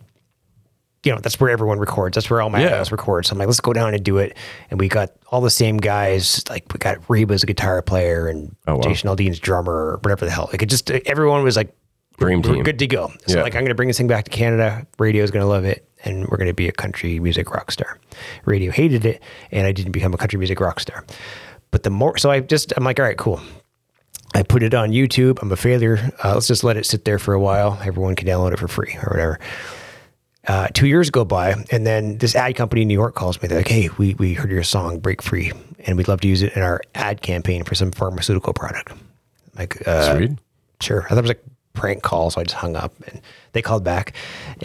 C: you know that's where everyone records that's where all my
B: Yeah.
C: guys record so i'm like let's go down and do it and we got all the same guys like we got reba's a guitar player and
B: Oh, wow.
C: jason aldean's drummer or whatever the hell like it just everyone was like
B: Dream
C: we're
B: team.
C: good to go so
B: Yeah.
C: like i'm gonna bring this thing back to canada radio's gonna love it and we're gonna be a country music rock star radio hated it and i didn't become a country music rock star but the more so i just i'm like all right cool I put it on YouTube. I'm a failure. Uh, let's just let it sit there for a while. Everyone can download it for free or whatever. Uh, two years go by, and then this ad company in New York calls me. They're like, "Hey, we we heard your song Break Free, and we'd love to use it in our ad campaign for some pharmaceutical product." I'm like, uh,
B: Sweet.
C: sure. I thought it was like prank call, so I just hung up. And they called back,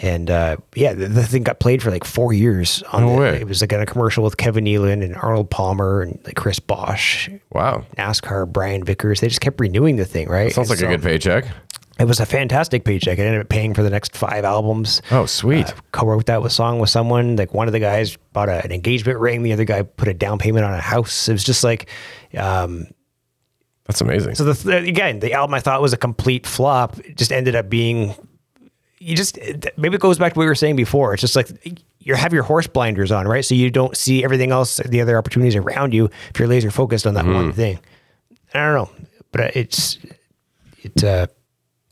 C: and uh, yeah, the, the thing got played for like four years. On
B: No
C: the,
B: way.
C: It was like in a commercial with Kevin Nealon and Arnold Palmer and like Chris Bosh,
B: Wow.
C: NASCAR, Brian Vickers. They just kept renewing the thing, right?
B: Sounds like
C: And
B: a good paycheck.
C: It was a fantastic paycheck. I ended up paying for the next five albums.
B: Oh, sweet.
C: Uh, co-wrote that with song with someone. Like one of the guys bought a, an engagement ring. The other guy put a down payment on a house. It was just like, um,
B: That's amazing.
C: So the, th- again, the album I thought was a complete flop it just ended up being. You just maybe it goes back to what we were saying before. It's just like you have your horse blinders on, right? So you don't see everything else, the other opportunities around you, if you're laser focused on that one thing. I don't know, but it's it. Uh,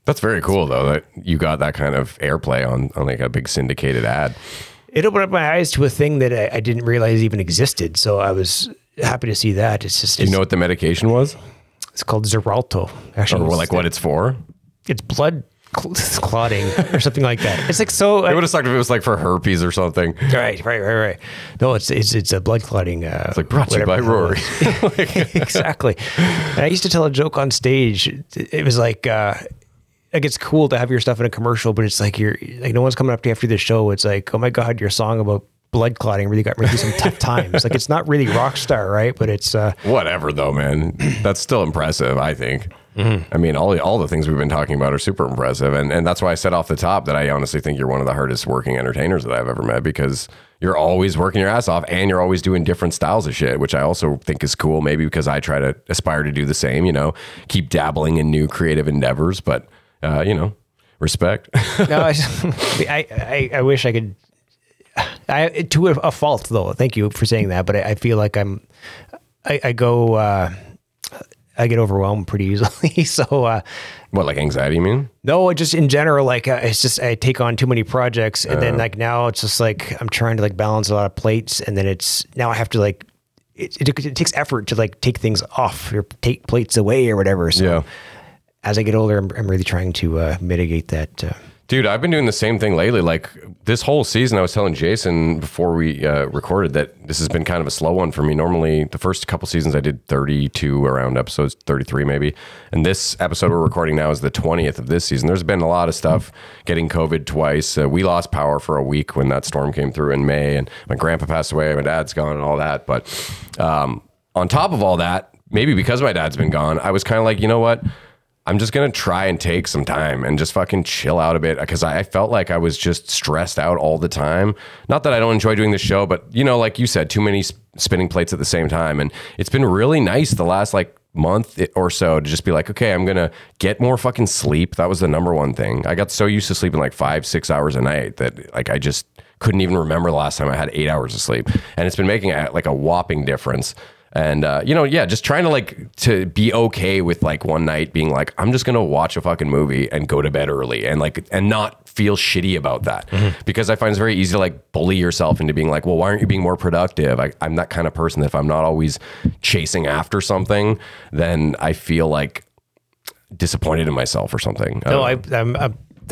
B: That's very cool though that you got that kind of airplay on on like a big syndicated ad.
C: it opened up my eyes to a thing that I, I didn't realize even existed. So I was happy to see that. It's just
B: you know what the medication was,
C: it's called Xarelto. Actually,
B: or like what it's for?
C: it's blood cl- clotting or something like that. It's like so.
B: It would have sucked if it was like for herpes or something.
C: Right, right, right, right. No, it's it's it's a blood clotting. Uh, it's
B: like brought to you by Rory.
C: exactly. And I used to tell a joke on stage. It was like, uh, like it's cool to have your stuff in a commercial, but it's like you're like no one's coming up to you after the show. It's like, oh my god, your song about blood clotting really got me through some tough times. Like it's not really rock star, right? But it's uh,
B: Whatever though, man. That's still impressive, I think. I mean, all the, all the things we've been talking about are super impressive, and and that's why I said off the top that I honestly think you're one of the hardest working entertainers that I've ever met because you're always working your ass off and you're always doing different styles of shit, which I also think is cool. Maybe because I try to aspire to do the same, you know, keep dabbling in new creative endeavors, but uh, you know, respect.
C: no, I, I, I wish I could. I to a, a fault though. Thank you for saying that, but I, I feel like I'm. I, I go. Uh, I get overwhelmed pretty easily. so uh,
B: what like anxiety? You mean?
C: no, just in general, like uh, it's just I take on too many projects, and then like now it's just like I'm trying to like balance a lot of plates, and then it's now I have to like. It, it, it takes effort to like take things off or take plates away or whatever. So
B: Yeah.
C: as I get older, I'm, I'm really trying to uh, mitigate that.
B: Dude, I've been doing the same thing lately. Like this whole season, I was telling Jason before we uh, recorded that this has been kind of a slow one for me. Normally, the first couple seasons, I did 32 around episodes, 33 maybe. And this episode we're recording now is the 20th of this season. There's been a lot of stuff getting COVID twice. Uh, we lost power for a week when that storm came through in May, and my grandpa passed away, my dad's gone, and all that. But um, on top of all that, maybe because my dad's been gone, I was kind of like, you know what? I'm just gonna try and take some time and just fucking chill out a bit because I, felt like I was just stressed out all the time. Not that I don't enjoy doing the show, but you know, like you said, too many spinning plates at the same time, and it's been really nice the last like month or so to just be like, okay, I'm gonna get more fucking sleep. That was the number one thing. I got so used to sleeping like five, six hours a night that like I just couldn't even remember the last time I had eight hours of sleep, and it's been making like a whopping difference and uh, you know yeah just trying to like to be okay with like one night being like i'm just gonna watch a fucking movie and go to bed early and like and not feel shitty about that. Because i find it's very easy to like bully yourself into being like well why aren't you being more productive? I, i'm that kind of person that if i'm not always chasing after something then i feel like disappointed in myself or something.
C: No. I, I'm,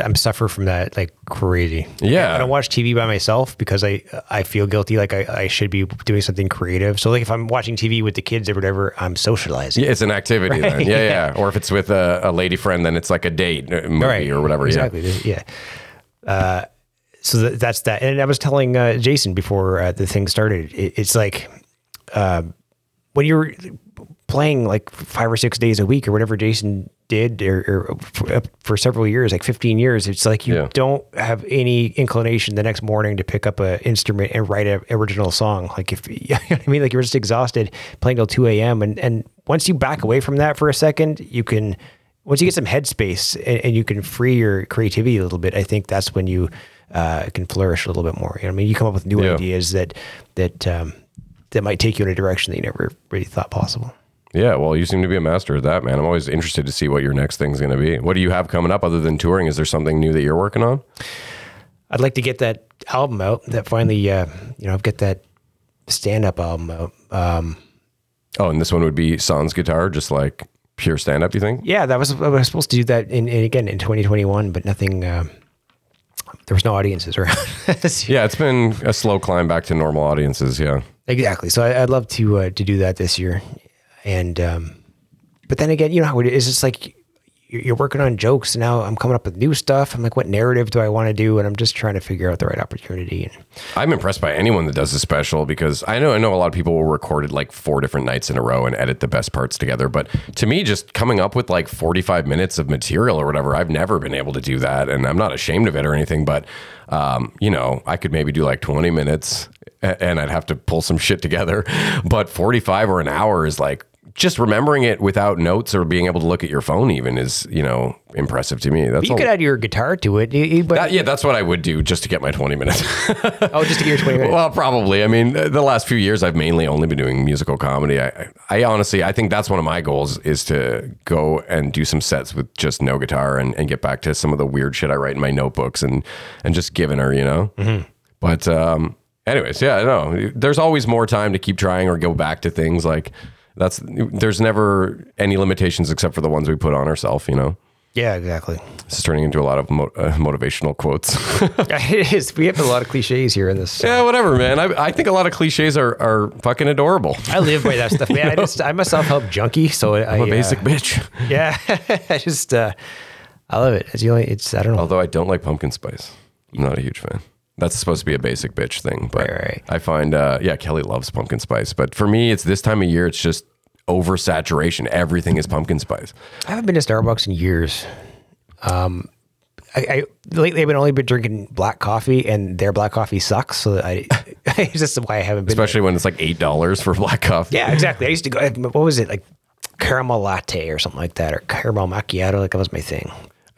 C: I'm suffer from that like crazy.
B: Yeah.
C: I don't watch TV by myself because I I feel guilty like I, I should be doing something creative. So like if I'm watching TV with the kids or whatever, I'm socializing.
B: Yeah, it's an activity then. Yeah, yeah. Or if it's with a, a lady friend, then it's like a date uh, movie or whatever.
C: Exactly. This- Yeah. Uh, so that, that's that. And I was telling uh, Jason before uh, the thing started. It, it's like uh, when you're playing like five or six days a week or whatever Jason did, or, or for, uh, for several years, like 15 years, it's like you
B: Yeah.
C: don't have any inclination the next morning to pick up an instrument and write an original song. Like if you know what I mean, like you're just exhausted playing till 2 a.m. And and once you back away from that for a second, you can once you get some headspace and, and you can free your creativity a little bit. I think that's when you uh, can flourish a little bit more. You know, I mean, you come up with new
B: Yeah.
C: ideas that that um, that might take you in a direction that you never really thought possible.
B: Yeah, well, you seem to be a master of that, man. I'm always interested to see what your next thing's going to be. What do you have coming up other than touring? Is there something new that you're working on?
C: I'd like to get that album out. That finally, uh, you know, I've got that stand up album out. Um,
B: Oh, and this one would be sans guitar, just like pure stand up, you think?
C: yeah, that was I was supposed to do that in, in again in 2021, but nothing. Uh, there was no audiences around.
B: Yeah, it's been a slow climb back to normal audiences. Yeah.
C: Exactly. So I, I'd love to uh, to do that this year, and um, but then again, you know how it is. It's like you're, working on jokes. Now I'm coming up with new stuff. I'm like, what narrative do I want to do? And I'm just trying to figure out the right opportunity. And
B: I'm impressed by anyone that does a special because I know I know a lot of people will record it like four different nights in a row and edit the best parts together. But to me, just coming up with like 45 minutes of material or whatever, I've never been able to do that, and I'm not ashamed of it or anything. But um, you know, I could maybe do like 20 minutes, and I'd have to pull some shit together. But 45 or an hour is like just remembering it without notes or being able to look at your phone even is you know impressive to me. That's
C: You
B: all.
C: could add your guitar to it. You- you- but,
B: That- yeah, that's what I would do just to get my 20 minutes.
C: oh, just to get your 20 minutes.
B: well, probably. I mean, the last few years I've mainly only been doing musical comedy. I, I honestly, I think that's one of my goals is to go and do some sets with just no guitar and, and get back to some of the weird shit I write in my notebooks and and just giving her, you know. But um, anyways, yeah, no, there's always more time to keep trying or go back to things like that's. There's never any limitations except for the ones we put on ourselves, you know.
C: yeah, exactly.
B: This is turning into a lot of mo- uh, motivational quotes.
C: it is. We have a lot of cliches here in this.
B: yeah, whatever, man. I, I think a lot of cliches are, are fucking adorable.
C: I live by that stuff, man. I just, I'm a self help junkie, so I,
B: I'm a
C: uh,
B: basic bitch.
C: Yeah, I just, uh, I love it. It's the only. It's I don't know.
B: Although I don't like pumpkin spice. I'm not a huge fan. That's supposed to be a basic bitch thing, but
C: Right, right.
B: I find, uh, yeah, Kelly loves pumpkin spice, but for me, it's this time of year. It's just oversaturation. Everything is pumpkin spice.
C: I haven't been to Starbucks in years. Um, I, I lately I've been only been drinking black coffee, and their black coffee sucks. So I, it's just why I haven't been. there.
B: Especially when it's like eight dollars for black coffee.
C: Yeah, exactly. I used to go. What was it like? Caramel latte or something like that, or caramel macchiato. Like that was my thing.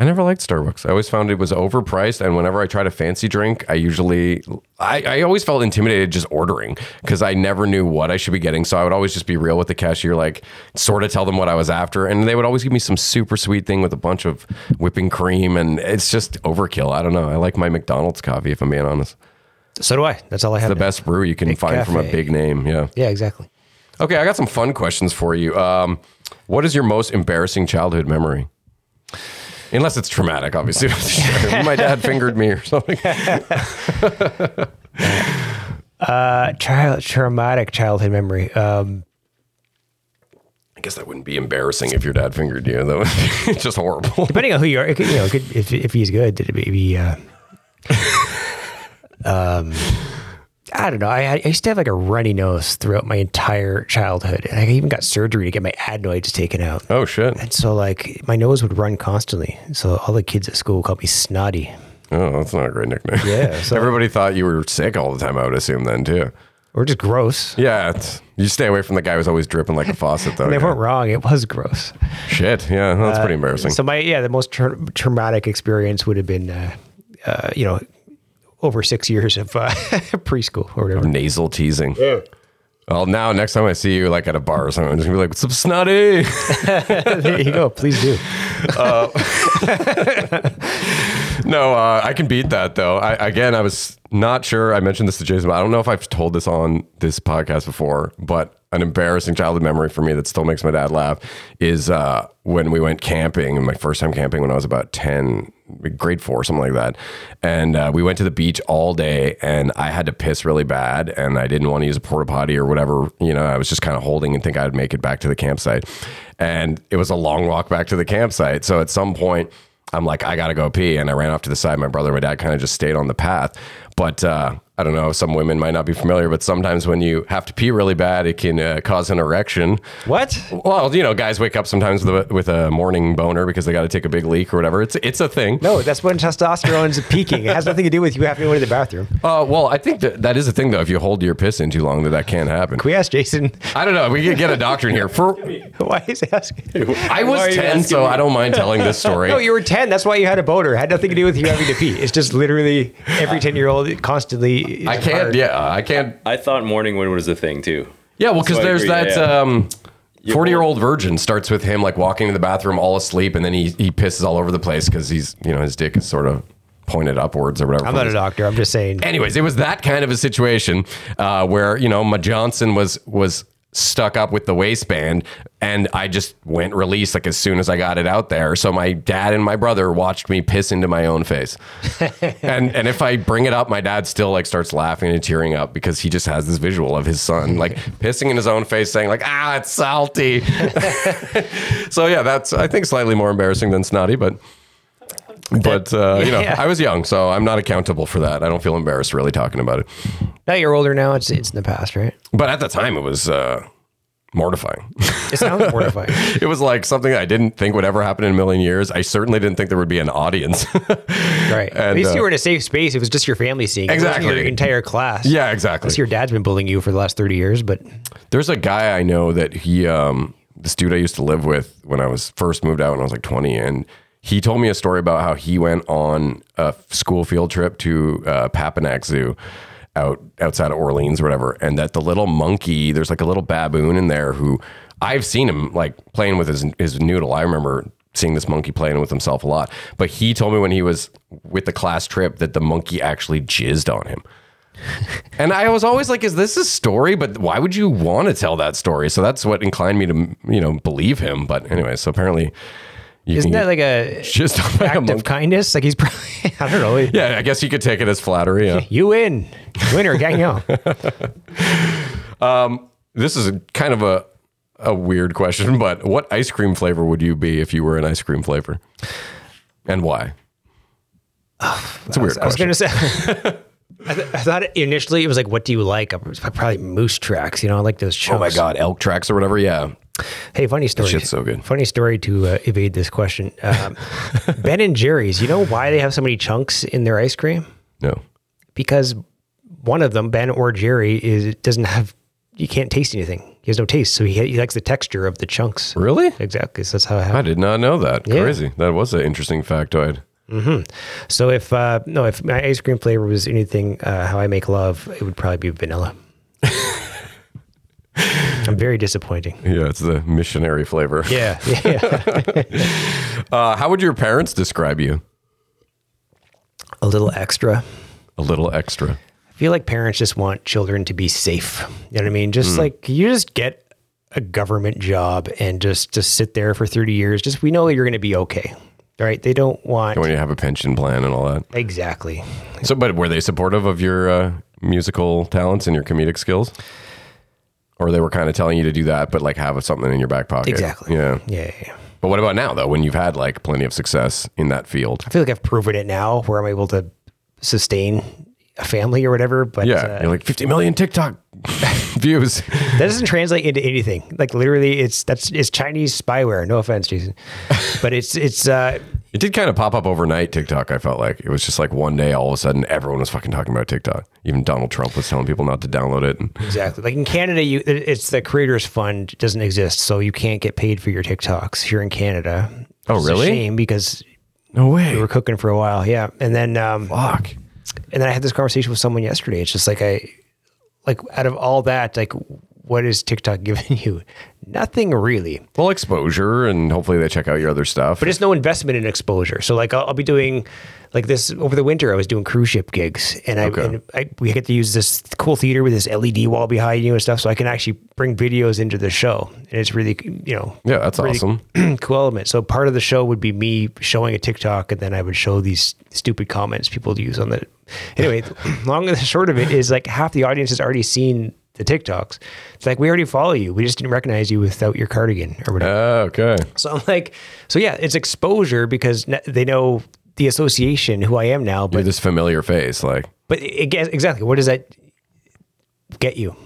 B: I never liked Starbucks. I always found it was overpriced, and whenever I tried a fancy drink, I usually, I, I always felt intimidated just ordering because I never knew what I should be getting. So I would always just be real with the cashier, like sort of tell them what I was after, and they would always give me some super sweet thing with a bunch of whipping cream, and it's just overkill. I don't know. I like my McDonald's coffee, if I'm being honest.
C: So do I. That's all I have.
B: The best brew you can
C: Big
B: find from a big name. Yeah.
C: Yeah, exactly.
B: Okay, I got some fun questions for you. Um, what is your most embarrassing childhood memory? Unless it's traumatic, obviously. My dad fingered me or something.
C: Uh, child traumatic childhood memory. Um,
B: I guess that wouldn't be embarrassing if your dad fingered you. That would be just horrible.
C: depending on who you are, it could, you know, it could, if if he's good, did it maybe? Uh, um, I don't know. I, I used to have like a runny nose throughout my entire childhood, and I even got surgery to get my adenoids taken out.
B: Oh shit!
C: And so, like, my nose would run constantly. So all the kids at school called me snotty.
B: Oh, that's not a great nickname.
C: Yeah, so-
B: everybody thought you were sick all the time. I would assume then too.
C: Or just gross.
B: Yeah, you stay away from the guy who's always dripping like a faucet, though.
C: They
B: yeah.
C: weren't wrong. It was gross.
B: Shit. Yeah, that's pretty embarrassing.
C: So my yeah, the most tra- traumatic experience would have been, uh, uh, you know, over six years of uh, preschool or whatever.
B: Nasal teasing. Well, now next time I see you like at a bar or something, I'm just gonna be like, "What's up, snotty?"
C: there you go. Please do.
B: No, uh, I can beat that though. I, again, I was not sure. I mentioned this to Jason, but I don't know if I've told this on this podcast before. But an embarrassing childhood memory for me that still makes my dad laugh is uh, when we went camping. My first time camping when I was about ten, grade four, something like that. And uh, we went to the beach all day, and I had to piss really bad, and I didn't want to use a porta potty or whatever. You know, I was just kind of holding and think I'd make it back to the campsite. And it was a long walk back to the campsite. So at some point. I'm like, I gotta go pee, and I ran off to the side. My brother, my dad, kind of just stayed on the path. But uh, I don't know. Some women might not be familiar, but sometimes when you have to pee really bad, it can uh, cause an erection.
C: What?
B: Well, you know, guys wake up sometimes with a, with a morning boner because they got to take a big leak or whatever. It's it's a thing.
C: No, that's when testosterone's peaking. It has nothing to do with you having to go to the bathroom.
B: Uh, well, I think that that is a thing though. If you hold your piss in too long, that that can happen.
C: Can we ask Jason
B: I don't know. We could get a doctor in here. For
C: why he's asking?
B: I was ten, so
D: me?
B: I don't mind telling this story.
C: No, you were 10. That's why you had a boner. It had nothing to do with you having to pee. It's just literally every 10 year old constantly.
B: I can't. Yeah, I can't.
D: I thought morning wood was a thing too.
B: Yeah, well, because
D: So I
B: there's
D: agree,
B: that
D: yeah.
B: um, forty-year-old virgin starts with him like walking to the bathroom all asleep, and then he he pisses all over the place because he's you know his dick is sort of pointed upwards or whatever.
C: I'm not a doctor. I'm just saying.
B: Anyways, it was that kind of a situation uh, where you know my Johnson was was stuck up with the waistband, and I just went release like as soon as I got it out there. So my dad and my brother watched me piss into my own face, and and if I bring it up, my dad still like starts laughing and tearing up because he just has this visual of his son like pissing in his own face, saying like ah it's salty. so yeah, that's I think slightly more embarrassing than snotty, but. But uh, you know,
C: Yeah.
B: I was young, so I'm not accountable for that. I don't feel embarrassed really talking about it.
C: Now you're older now. It's it's in the past, right?
B: But at the time, it was uh, mortifying.
C: It sounds mortifying.
B: it was like something I didn't think would ever happen in a million years. I certainly didn't think there would be an audience.
C: Right. At least
B: uh,
C: you were in a safe space. It was just your family seeing it. It
B: Exactly.
C: Your entire class.
B: yeah, exactly.
C: Unless your dad's been bullying you for the last 30 years, but
B: There's a guy I know that he um, this dude I used to live with when I was first moved out when I was like 20, and he told me a story about how he went on a school field trip to uh, Papanack Zoo out outside of Orleans or whatever, and that the little monkey, there's like a little baboon in there who I've seen him like playing with his his noodle. I remember seeing this monkey playing with himself a lot, but he told me when he was with the class trip that the monkey actually jizzed on him. and I was always like, "Is this a story?" But why would you want to tell that story? So that's what inclined me to, you know, believe him. But anyway, so apparently, you
C: Isn't that like a
B: just like a
C: act of kindness? Like he's probably I don't know.
B: Yeah, I guess you could take it as flattery. Yeah.
C: You win, winner, gang out.
B: This is a, kind of a a weird question, but what ice cream flavor would you be if you were an ice cream flavor, and why? It's a weird
C: I was
B: question.
C: gonna say. I, th- I thought initially it was like, "What do you like?" I probably moose tracks. You know, I like those chunks.
B: oh my god, elk tracks or whatever. Yeah,
C: Hey, funny story.
B: shit's so good.
C: Funny story to uh, evade this question. Um, ben and Jerry's. You know why they have so many chunks in their ice cream?
B: no.
C: Because one of them, Ben or Jerry, is doesn't have. You can't taste anything. He has no taste, so he, he likes the texture of the chunks.
B: Really?
C: Exactly. So that's how it
B: I did not know that.
C: Yeah.
B: Crazy. That was an interesting factoid.
C: So if uh, no, if my ice cream flavor was anything uh, how I make love, it would probably be vanilla. I'm very disappointing.
B: Yeah, it's the missionary flavor.
C: Yeah, yeah.
B: Uh, how would your parents describe you?
C: a little extra.
B: A little extra.
C: I feel like parents just want children to be safe. You know what I mean? Just like you just get a government job and just just sit there for 30 years. Just we know you're going to be okay. Right? They don't want
B: When you to have a pension plan and all that.
C: exactly.
B: So, but were they supportive of your uh, musical talents and your comedic skills? Or they were kind of telling you to do that, but like have something in your back pocket.
C: Exactly.
B: Yeah.
C: Yeah, yeah.
B: But what about now, though, when you've had like plenty of success in that field?
C: I feel like I've proven it now where I'm able to sustain a family or whatever, but
B: Yeah.
C: uh,
B: you're like 50 million TikTok views.
C: that doesn't translate into anything. Like literally it's that's it's Chinese spyware. No offense, Jason. But it's it's uh
B: It did kind of pop up overnight, TikTok. I felt like it was just like one day, all of a sudden, everyone was fucking talking about TikTok. Even Donald Trump was telling people not to download it.
C: Exactly. Like in Canada, you it's the creators fund doesn't exist, so you can't get paid for your TikToks here in Canada.
B: Oh,
C: It's
B: really?
C: Shame because
B: no way.
C: we were cooking for a while. Yeah, and then um,
B: Fuck.
C: and then I had this conversation with someone yesterday. It's just like I like out of all that, like what is TikTok giving you? Nothing really.
B: Well, exposure, and hopefully they check out your other stuff.
C: But it's no investment in exposure. So like I'll, I'll be doing like this over the winter. I was doing cruise ship gigs, and I,
B: Okay.
C: and I we get to use this cool theater with this LED wall behind you and stuff, so I can actually bring videos into the show, and it's really you know
B: yeah, that's
C: really
B: awesome.
C: cool element. So part of the show would be me showing a TikTok, and then I would show these stupid comments people use on the. Anyway, long and the short of it is like half the audience has already seen the TikToks. It's like we already follow you. We just didn't recognize you without your cardigan or whatever.
B: Oh, okay.
C: So I'm like, so yeah, it's exposure because they know the association who I am now.
B: You're
C: But
B: this familiar face. Like,
C: but again, exactly, what does that get you?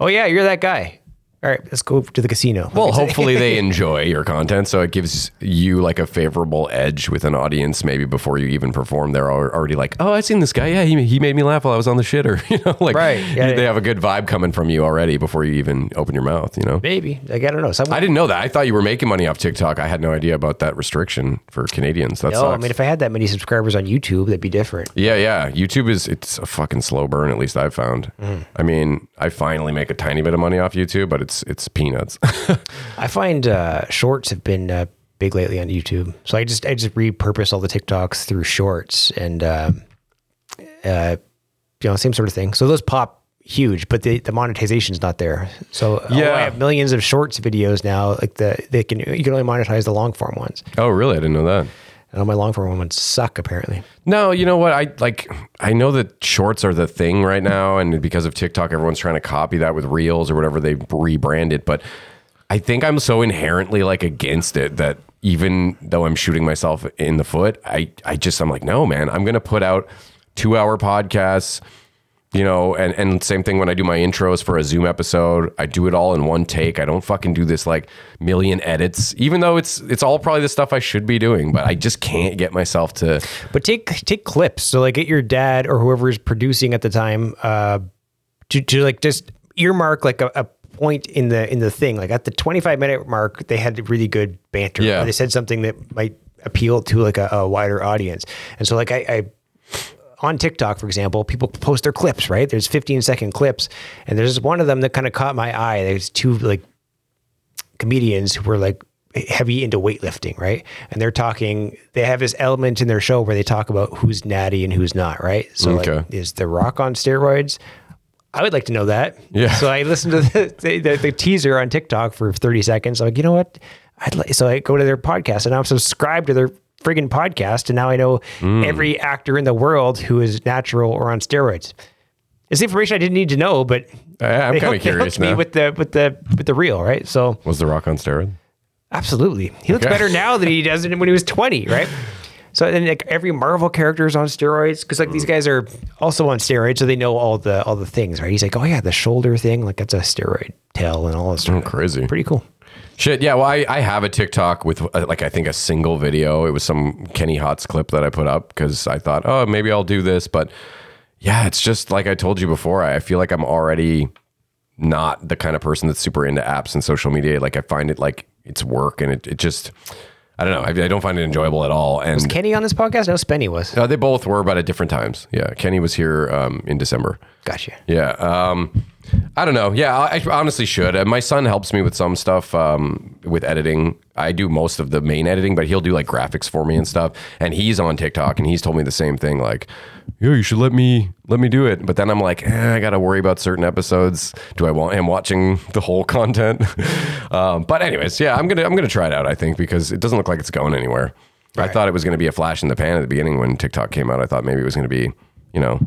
C: Oh yeah, you're that guy. All right, let's go to the casino.
B: well, hopefully they enjoy your content. So it gives you like a favorable edge with an audience. Maybe before you even perform, they're already like, oh, I've seen this guy. Yeah, he, he made me laugh while I was on the shitter. You know, like,
C: Right. Yeah,
B: they
C: yeah.
B: have a good vibe coming from you already before you even open your mouth, you know?
C: maybe like I don't know. Someone,
B: I didn't know that. I thought you were making money off TikTok. I had no idea about that restriction for Canadians. That
C: no,
B: sucks.
C: I mean, if I had that many subscribers on YouTube, that'd be different.
B: yeah, yeah. YouTube is it's a fucking slow burn. At least I've found.
C: Mm.
B: I mean, I finally make a tiny bit of money off YouTube, but it's it's peanuts.
C: I find uh, shorts have been uh, big lately on YouTube, so I just I just repurpose all the TikToks through shorts and uh, uh, you know same sort of thing. So those pop huge, but the the monetization's not there. So
B: Yeah.
C: I have millions of shorts videos now. Like the they can you can only monetize the long form ones,
B: oh, really? I didn't know that.
C: And all my long form ones suck apparently.
B: No, you know what? I like. I know that shorts are the thing right now, and because of TikTok, everyone's trying to copy that with Reels or whatever they rebrand it. But I think I'm so inherently like against it that even though I'm shooting myself in the foot, I I just I'm like, no, man, I'm gonna put out two hour podcasts. You know, and, and same thing when I do my intros for a Zoom episode, I do it all in one take. I don't fucking do this like million edits, even though it's it's all probably the stuff I should be doing, but I just can't get myself to
C: But take take clips. So like get your dad or whoever is producing at the time uh, to to like just earmark like a, a point in the in the thing. Like at the 25 minute mark, they had really good banter.
B: Yeah.
C: They said something that might appeal to like a, a wider audience. And so like I, I on TikTok, for example, people post their clips, right? There's 15 second clips, and there's one of them that kind of caught my eye. There's two like comedians who were like heavy into weightlifting, right? And they're talking. They have this element in their show where they talk about who's natty and who's not, right? So
B: Okay.
C: like, is The Rock on steroids? I would like to know that.
B: Yeah.
C: So I listened to the, the, the, the teaser on TikTok for 30 seconds. I'm like, you know what? I'd like, so I go to their podcast and I'm subscribed to their friggin' podcast. And now I know
B: Mm.
C: every actor in the world who is natural or on steroids. It's information I didn't need to know, but
B: I- I'm kinda curious
C: hooked me
B: now.
C: with the with the with the real right. So
B: Was The Rock on steroids?
C: Absolutely. He looks
B: Okay.
C: better now than he does when he was 20, right? So then like every Marvel character is on steroids because like these guys are also on steroids, so they know all the all the things, right? He's like, oh yeah, the shoulder thing, like that's a steroid tail and all this stuff.
B: Oh, crazy.
C: Pretty cool.
B: Shit, yeah. Well, I, I have a TikTok with uh, like I think a single video. It was some Kenny Hotz clip that I put up because I thought, oh, maybe I'll do this. But yeah, it's just like I told you before. I feel like I'm already not the kind of person that's super into apps and social media. Like I find it like it's work, and it, it just I don't know. I, I don't find it enjoyable at all. And
C: Kenny on this podcast? No, Spenny was.
B: uh, they both were, but at different times. Yeah, Kenny was here um, in December.
C: Gotcha.
B: Yeah. Um, I don't know. Yeah, I, I honestly should. Uh, my son helps me with some stuff um, with editing. I do most of the main editing, but he'll do like graphics for me and stuff. And he's on TikTok, and he's told me the same thing. Like, yo, you should let me let me do it. But then I'm like, eh, I got to worry about certain episodes. Do I want him watching the whole content? um, but anyways, yeah, I'm gonna I'm gonna try it out. I think because it doesn't look like it's going anywhere. I thought it was going to be a flash in the pan at the beginning when TikTok came out. I thought maybe it was going to be, you know,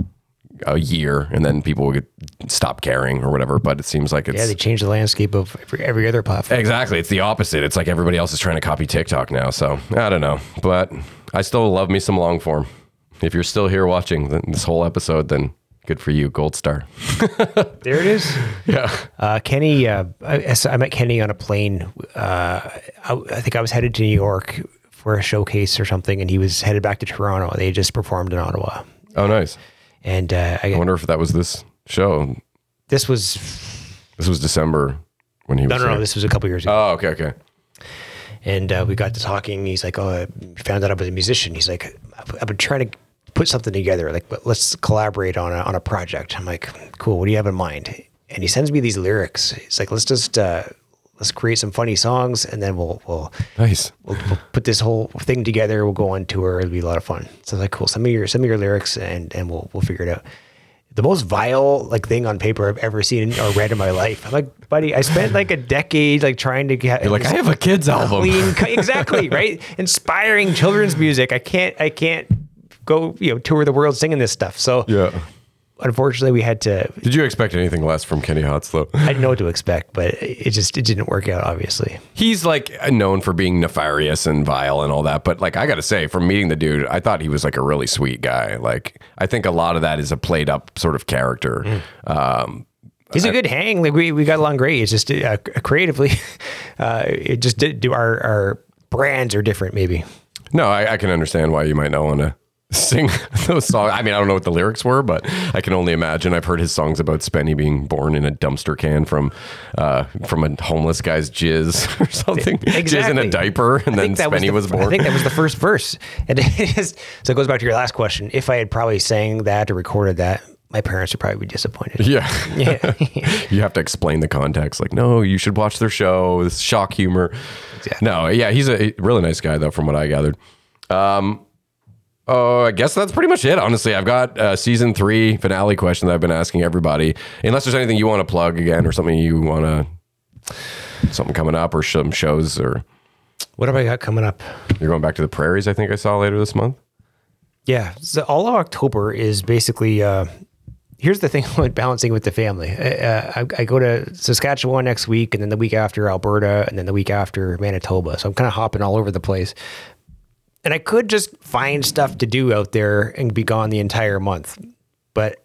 B: a year and then people would stop caring or whatever. But it seems like it's
C: Yeah, they changed the landscape of every, every other platform.
B: exactly. It's the opposite. It's like everybody else is trying to copy TikTok now. So I don't know, but I still love me some long form. If you're still here watching this whole episode, then good for you, gold star.
C: There it is.
B: Yeah.
C: Uh, Kenny, uh, I, I met Kenny on a plane. Uh, I, I think I was headed to New York for a showcase or something, and he was headed back to Toronto. They just performed in Ottawa,
B: Oh, nice.
C: And uh, I,
B: I wonder if that was this show.
C: this was
B: This was December when he
C: no,
B: was.
C: no, no.
B: here.
C: This was a couple years ago,
B: Oh, okay, okay.
C: and uh, we got to talking. He's like, "Oh, I found out I was a musician." He's like, "I've I've been trying to put something together. Like, let's collaborate on a on a project." I'm like, "Cool. What do you have in mind?" And he sends me these lyrics. He's like, "Let's just." Uh, Let's create some funny songs, and then we'll we'll
B: Nice.
C: we'll, we'll put this whole thing together. We'll go on tour. It'll be a lot of fun. So like, cool. Send me your send me your lyrics, and and we'll we'll figure it out. The most vile like thing on paper I've ever seen or read in my life. I'm like, buddy, I spent like a decade like trying to get.
B: You're like, I have a kids album.
C: clean, exactly right. Inspiring children's music. I can't I can't go you know tour the world singing this stuff. So
B: Yeah.
C: Unfortunately, we had to.
B: Did you expect anything less from Kenny Hotz though?
C: I didn't know what to expect, but it just it didn't work out. Obviously,
B: He's like known for being nefarious and vile and all that, but like I got to say, from meeting the dude, I thought he was like a really sweet guy. Like I think a lot of that is a played up sort of character. Um,
C: He's a good hang. Like we, we got along great. It's just uh, creatively, uh, it just did do our our brands are different. Maybe
B: no, I, I can understand why you might not want to sing those songs. I mean, I don't know what the lyrics were, but I can only imagine. I've heard his songs about Spenny being born in a dumpster can from uh, from a homeless guy's jizz or something. Jizz in a diaper, and
C: I
B: then Spenny
C: the-
B: was, born.
C: I think that was the first verse, and it is, so it goes back to your last question. If I had probably sang that or recorded that, my parents would probably be disappointed.
B: Yeah.
C: Yeah.
B: you have to explain the context. Like, no, you should watch their show. This shock humor. No, yeah, he's a really nice guy, though, from what I gathered. Um, oh, I guess that's pretty much it. Honestly, I've got uh, season three finale question that I've been asking everybody. Unless there's anything you want to plug again, or something you want to, something coming up, or some shows, or
C: What have I got coming up?
B: you're going back to the prairies. I think I saw later this month.
C: Yeah. So all of October is basically. Uh, here's the thing with balancing with the family. Uh, I, I go to Saskatchewan next week, and then the week after Alberta, and then the week after Manitoba. So I'm kind of hopping all over the place. And I could just find stuff to do out there and be gone the entire month, but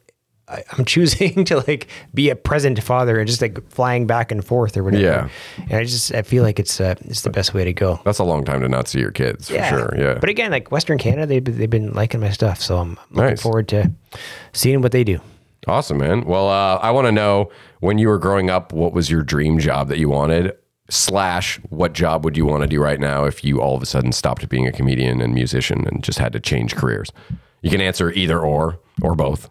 C: I, I'm choosing to like be a present father and just like flying back and forth or whatever.
B: Yeah.
C: And I just I feel like it's uh, it's the best way to go.
B: That's a long time to not see your kids, for sure. Yeah.
C: But again, like Western Canada, they've, they've been liking my stuff. So I'm looking
B: Nice.
C: forward to seeing what they do.
B: Awesome, man. Well, uh, I want to know when you were growing up, what was your dream job that you wanted? Slash, what job would you want to do right now if you all of a sudden stopped being a comedian and musician and just had to change careers? You can answer either or or both.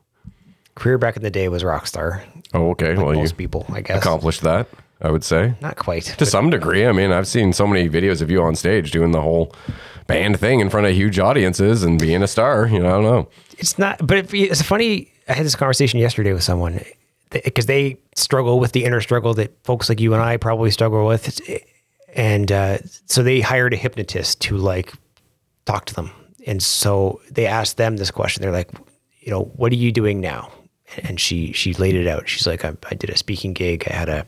C: Career back in the day was rock star.
B: Oh, okay. well, you
C: Most people, I guess.
B: accomplished that, I would say.
C: Not quite.
B: To some degree. I mean, I've seen so many videos of you on stage doing the whole band thing in front of huge audiences and being a star. You know, I don't know.
C: It's not, but it, it's funny. I had this conversation yesterday with someone because they struggle with the inner struggle that folks like you and I probably struggle with, and uh, so they hired a hypnotist to like talk to them, and so they asked them this question. They're like, you know, what are you doing now? And she she laid it out. She's like, I, I did a speaking gig. I had a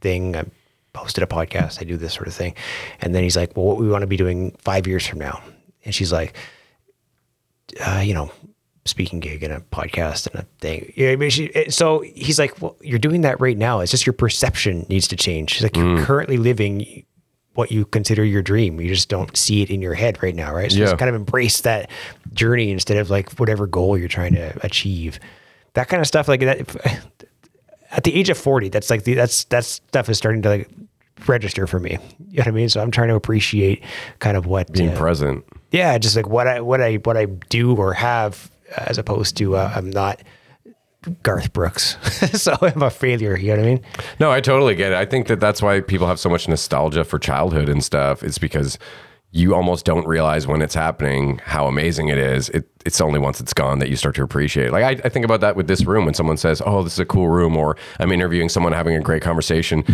C: thing. I posted a podcast. I do this sort of thing. And then he's like, well, what we want to be doing five years from now? And she's like, uh, you know, speaking gig and a podcast and a thing. You know, I mean, she, so he's like, well, you're doing that right now. It's just your perception needs to change. She's like, you're currently living what you consider your dream. You just don't see it in your head right now, right? So
B: Yeah.
C: just kind of embrace that journey instead of like whatever goal you're trying to achieve. That kind of stuff, like that. If, at the age of 40, that's like the, that's that stuff is starting to like register for me. You know what I mean? So I'm trying to appreciate kind of what
B: Being
C: uh,
B: present.
C: yeah, just like what I what I what I do or have, as opposed to uh, I'm not Garth Brooks, so I'm a failure. You know what I mean?
B: No, I totally get it. I think that that's why people have so much nostalgia for childhood and stuff. It's because you almost don't realize when it's happening how amazing it is. It, it's only once it's gone that you start to appreciate. it. Like I, I think about that with this room when someone says, "Oh, this is a cool room," or I'm interviewing someone having a great conversation.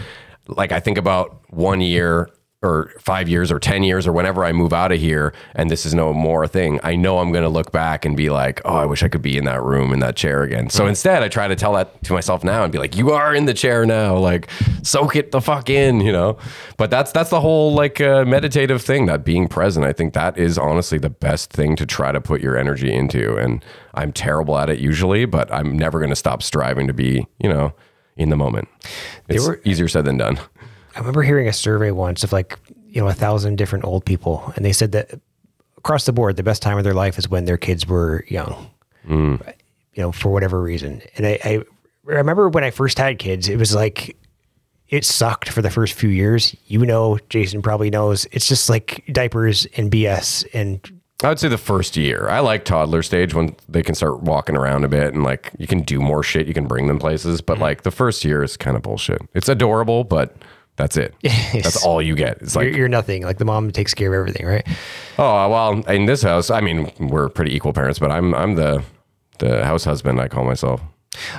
B: Like I think about one year or five years or 10 years or whenever I move out of here and this is no more a thing, I know I'm going to look back and be like, oh, I wish I could be in that room in that chair again. So instead, I try to tell that to myself now and be like, you are in the chair now. Like, soak it the fuck in, you know? But that's, that's the whole like uh, meditative thing, that being present. I think that is honestly the best thing to try to put your energy into. And I'm terrible at it usually, but I'm never going to stop striving to be, you know, in the moment. It's
C: were-
B: easier said than done.
C: I remember hearing a survey once of like you know a thousand different old people, and they said that across the board, the best time of their life is when their kids were young. Mm. You know, for whatever reason. And I, I remember when I first had kids, it was like it sucked for the first few years. You know, Jason probably knows. It's just like diapers and BS and
B: I would say the first year. I like toddler stage when they can start walking around a bit and like you can do more shit. You can bring them places, but mm. like the first year is kind of bullshit. It's adorable, but that's it. That's all you get. It's like,
C: you're, you're nothing. Like the mom takes care of everything, right?
B: oh well, in this house, I mean, we're pretty equal parents, but I'm I'm the the house husband. I call myself.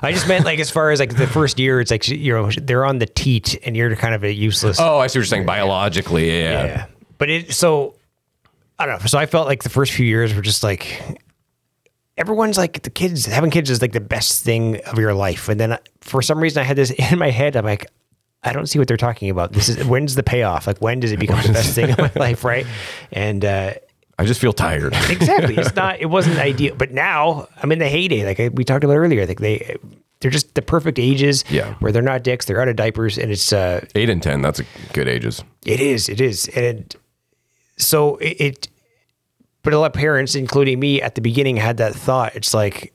C: I just meant like as far as like the first year, it's like you know they're on the teat and you're kind of a useless.
B: Oh, I see what you're saying. Biologically, yeah.
C: yeah. But it so I don't know. So I felt like the first few years were just like everyone's like the kids having kids is like the best thing of your life, and then for some reason I had this in my head. I'm like. I don't see what they're talking about. This is when's the payoff? Like when does it become the best thing in my life, right? And uh,
B: I just feel tired.
C: exactly, it's not. It wasn't ideal, but now I'm in the heyday. Like I, we talked about earlier, like they they're just the perfect ages.
B: Yeah.
C: where they're not dicks, they're out of diapers, and it's uh,
B: Eight and ten, that's a good ages.
C: it is. It is. And it, so it, it, but a lot of parents, including me at the beginning, had that thought. It's like,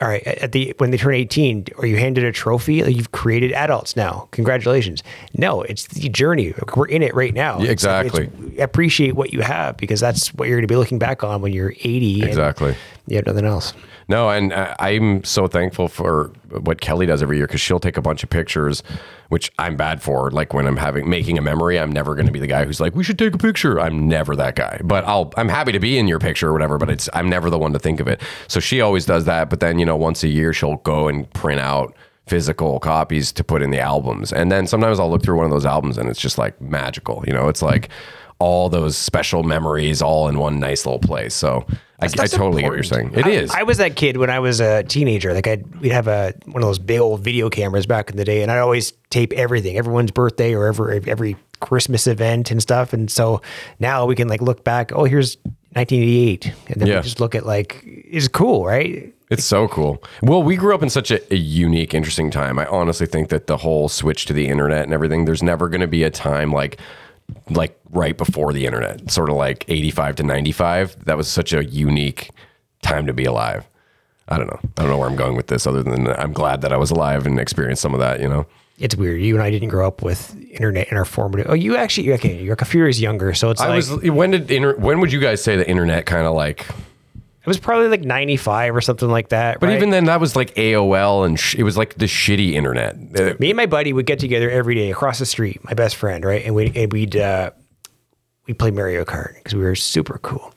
C: all right, at the when they turn 18, are you handed a trophy? Like you've created adults now. Congratulations. No, it's the journey. We're in it right now.
B: Yeah, exactly.
C: it's- appreciate what you have because that's what you're going to be looking back on when you're 80. and
B: Exactly.
C: You have nothing else.
B: No, and uh, I'm so thankful for what Kelly does every year because she'll take a bunch of pictures, which I'm bad for. Like when I'm having making a memory, I'm never going to be the guy who's like, "We should take a picture." I'm never that guy, but I'll I'm happy to be in your picture or whatever. But it's I'm never the one to think of it. So she always does that. But then you know, once a year, she'll go and print out physical copies to put in the albums, and then sometimes I'll look through one of those albums and it's just like magical. You know, it's like all those special memories all in one nice little place. So I, I totally get what you're saying.
C: important.
B: It
C: I-
B: is.
C: I, was that kid when I was a teenager. Like I'd we'd have a one of those big old video cameras back in the day, and I'd always tape everything, everyone's birthday or every every Christmas event and stuff. And so now we can like look back. Oh, here's 1988, and then
B: Yeah.
C: we just look at like it's cool, right?
B: It's so cool. Well, we grew up in such a, a unique, interesting time. I honestly think that the whole switch to the internet and everything, there's never going to be a time like like right before the internet, sort of like 85 to 95. That was such a unique time to be alive. I don't know. I don't know where I'm going with this, other than I'm glad that I was alive and experienced some of that. You know.
C: It's weird. You and I didn't grow up with internet in our formative. Oh, you actually, okay, you're a few years younger, so it's
B: I
C: like
B: was. When did inter, when would you guys say the internet kind of like?
C: It was probably like '95 or something like that.
B: But
C: right?
B: even then, that was like AOL, and sh- it was like the shitty internet. Uh,
C: me and my buddy would get together every day across the street, my best friend, right? And we and we'd uh, we'd play Mario Kart because we were super cool.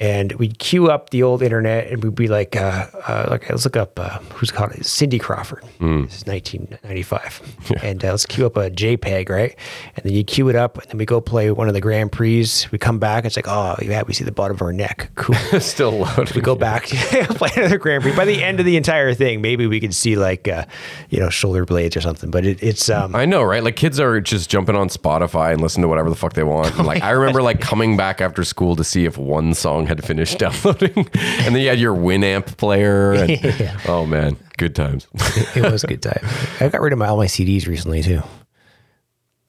C: And we'd queue up the old internet, and we'd be like, uh, uh, like let's look up uh, who's called it, Cindy Crawford. This is 1995, and uh, let's queue up a JPEG, right? And then you queue it up, and then we go play one of the Grand Prix. We come back, it's like, oh yeah, we see the bottom of our neck, cool.
B: still loaded.
C: we go back to play another Grand Prix. By the end of the entire thing, maybe we could see like uh, you know shoulder blades or something. But it, it's um,
B: I know, right? Like kids are just jumping on Spotify and listening to whatever the fuck they want. And like I remember like coming back after school to see if one song had finished downloading, and then you had your Winamp player. And,
C: Yeah.
B: Oh man, good times.
C: it was a good time. I got rid of my all my CDs recently too.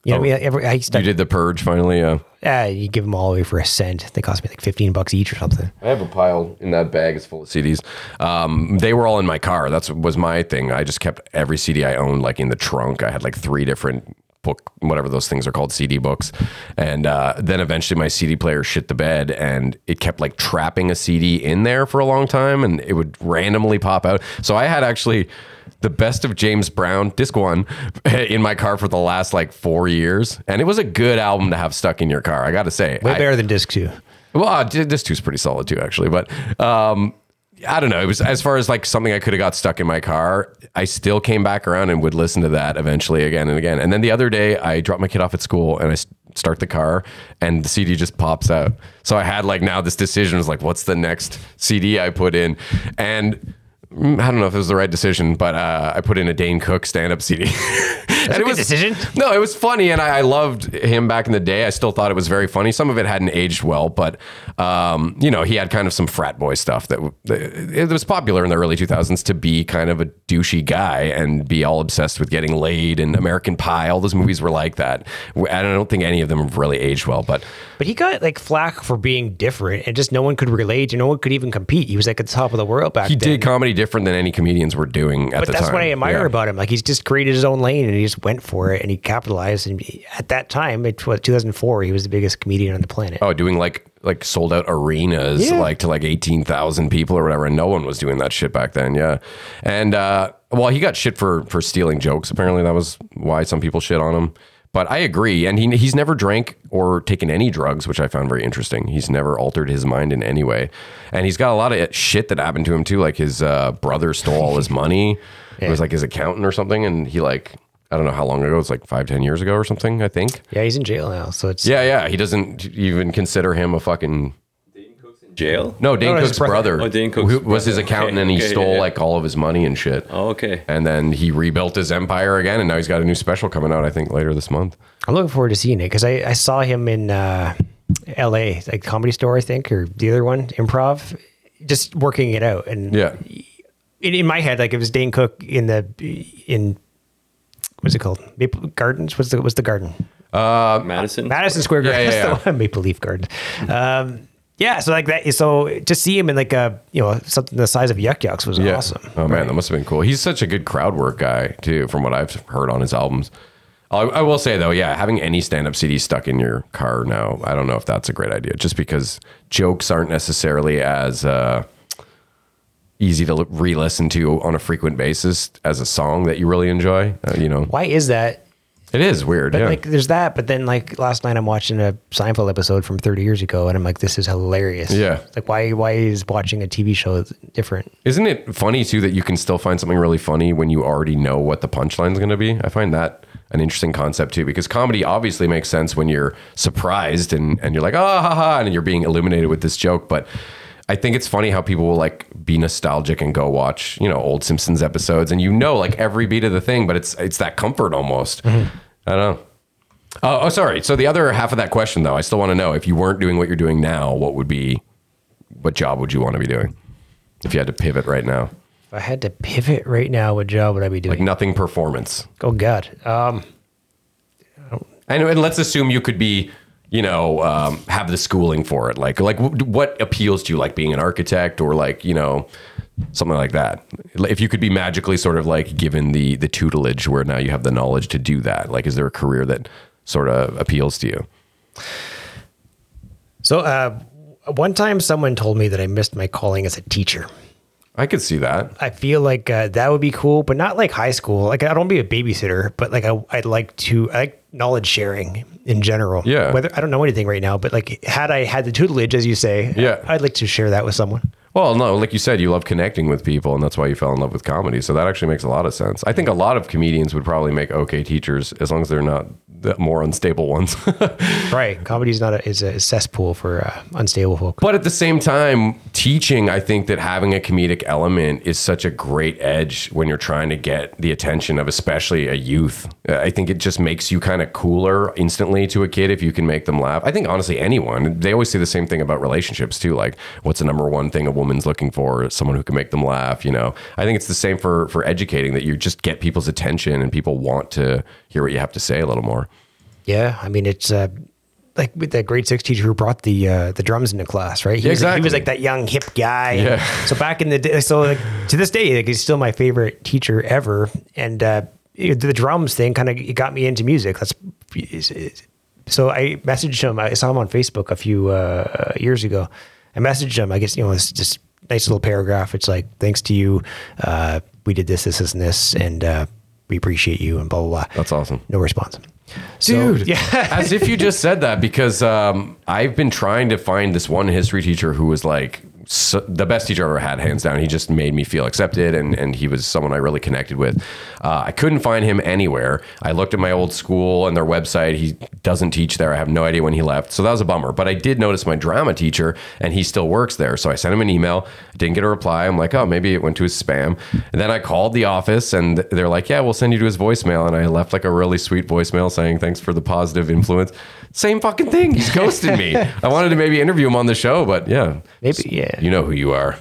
C: You know, what I mean, every, I used to,
B: you did the purge finally. Yeah.
C: uh, you give them all away for a cent. They cost me like fifteen bucks each or something.
B: I have a pile in that bag. It's full of CDs. Um, they were all in my car. That's was my thing. I just kept every CD I owned like in the trunk. I had like three different book, whatever those things are called, CD books. And uh, then eventually my CD player shit the bed, and it kept like trapping a CD in there for a long time, and it would randomly pop out. So I had actually the best of James Brown, disc one, in my car for the last like four years, and it was a good album to have stuck in your car. I got to say,
C: Way
B: I-
C: better than disc two.
B: well, uh, d- this two's pretty solid too, actually. But um, I don't know. It was as far as like something I could have got stuck in my car. I still came back around and would listen to that eventually again and again. And then the other day, I dropped my kid off at school and I start the car and the CD just pops out. So I had like now this decision was like, what's the next CD I put in? And I don't know if it was the right decision, but uh, I put in a Dane Cook stand-up CD. and
C: a good decision.
B: no, it was funny, and I, I loved him back in the day. I still thought it was very funny. Some of it hadn't aged well, but um, you know, he had kind of some frat boy stuff that it was popular in the early 2000s to be kind of a douchey guy and be all obsessed with getting laid and American Pie. All those movies were like that. And I don't think any of them have really aged well, but
C: But he got like flack for being different, and just no one could relate, and no one could even compete. He was like at the top of the world back
B: he
C: then.
B: did comedy different than any comedians were doing at
C: But
B: the time.
C: But that's what I admire
B: Yeah.
C: about him. Like he's just created his own lane and he just went for it and he capitalized. And at that time, it was 2004, he was the biggest comedian on the planet.
B: Oh, doing like like sold out arenas
C: Yeah.
B: like to like 18,000 people or whatever and no one was doing that shit back then, yeah. And uh well, he got shit for for stealing jokes. Apparently that was why some people shit on him. But I agree and he he's never drank or taken any drugs, which I found very interesting. He's never altered his mind in any way. And he's got a lot of shit that happened to him too like his uh brother stole all his money. It was like his accountant or something and he like I don't know how long ago. It's like five, ten years ago or something. I think.
C: Yeah, he's in jail now. So it's
B: Yeah, yeah. He doesn't even consider him a fucking
D: Jail?
B: no, Dane
C: No, his
B: Cook's
C: brother.
B: brother.
D: Oh, Dane Cook's
B: who was his
D: brother.
B: accountant,
D: Okay,
B: and he
D: okay,
B: stole
D: yeah.
B: like all of his money and shit.
D: Oh, okay.
B: And then he rebuilt his empire again, and now he's got a new special coming out. I think later this month.
C: I'm looking forward to seeing it because I, I saw him in uh, L.A. like comedy store, I think, or the other one, improv, just working it out. And
B: Yeah,
C: in, in my head, like it was Dane Cook in the in what's it called? Maple Gardens. What's the what's the garden?
D: Uh Madison?
C: Madison Square Garden.
B: Yeah, yeah,
C: That's the one. Maple Leaf Garden. Um, yeah, so like that. So to see him in like a you know something the size of Yuk Yuk's was
B: yeah.
C: awesome.
B: Oh man, that must have been cool. He's such a good crowd work guy too, from what I've heard on his albums. I, I will say though, yeah, having any stand-up CD stuck in your car now, I don't know if that's a great idea. Just because jokes aren't necessarily as uh, easy to re-listen to on a frequent basis as a song that you really enjoy. Uh, you know,
C: Why is that?
B: It is weird.
C: But
B: yeah.
C: like, there's that. But then, like last night, I'm watching a Seinfeld episode from 30 years ago, and I'm like, this is hilarious.
B: Yeah.
C: Like, why? Why is watching a TV show different?
B: Isn't it funny too that you can still find something really funny when you already know what the punchline's going to be? I find that an interesting concept too, because comedy obviously makes sense when you're surprised and, and you're like, ah, ha, ha, and you're being illuminated with this joke. But I think it's funny how people will like be nostalgic and go watch, you know, old Simpsons episodes and you know like every beat of the thing, but it's it's that comfort almost. I don't know. Oh, oh, sorry. So the other half of that question though, I still want to know if you weren't doing what you're doing now, what would be what job would you want to be doing? If you had to pivot right now.
C: If I had to pivot right now, what job would I be doing?
B: like nothing performance.
C: oh God. Um,
B: And, and let's assume you could be, you know, um, have the schooling for it. Like, like what appeals to you? Like being an architect or like, you know, something like that. If you could be magically sort of like given the the tutelage where now you have the knowledge to do that, like is there a career that sort of appeals to you?
C: So, uh, one time someone told me that I missed my calling as a teacher.
B: I could see that.
C: I feel like uh, that would be cool, but not like high school. Like I don't be a babysitter, but like I, I'd like to I like knowledge sharing in general.
B: Yeah.
C: Whether I don't know anything right now, but like had I had the tutelage, as you say,
B: Yeah.
C: I'd like to share that with someone.
B: Well, no, like you said, you love connecting with people, and that's why you fell in love with comedy. So that actually makes a lot of sense. I think a lot of comedians would probably make okay teachers as long as they're not the more unstable ones.
C: Right. Comedy is not a is a cesspool for uh, unstable folk.
B: But at the same time, teaching, I think that having a comedic element is such a great edge when you're trying to get the attention of especially a youth. I think it just makes you kind of cooler instantly to a kid if you can make them laugh. I think honestly, anyone, they always say the same thing about relationships too. Like, what's the number one thing a woman's looking for? Someone who can make them laugh, you know? I think it's the same for, for educating that you just get people's attention and people want to hear what you have to say a little more.
C: Yeah, I mean it's uh, like with that grade six teacher who brought the uh, the drums into class, right? He, was, he was like that young hip guy.
B: Yeah.
C: So back in the day, so like to this day, like he's still my favorite teacher ever. And uh, the drums thing kind of got me into music. That's so I messaged him. I saw him on Facebook a few uh, years ago. I messaged him. I guess you know it's just nice little paragraph. It's like thanks to you, uh, we did this, this, this, and this, and uh, we appreciate you, and blah blah blah.
B: That's awesome.
C: No response. So,
B: Dude,
C: yeah.
B: as if you just said that because um, I've been trying to find this one history teacher who was like so, the best teacher I ever had, hands down. He just made me feel accepted, and and he was someone I really connected with. Uh, I couldn't find him anywhere. I looked at my old school and their website. He doesn't teach there. I have no idea when he left, so that was a bummer. But I did notice my drama teacher, and he still works there. So I sent him an email. Didn't get a reply. I'm like, oh, maybe it went to his spam. And then I called the office, and they're like, yeah, we'll send you to his voicemail. And I left like a really sweet voicemail saying thanks for the positive influence. Same fucking thing. He's ghosted me. I wanted to maybe interview him on the show, but yeah,
C: Maybe, yeah.
B: You know who you are.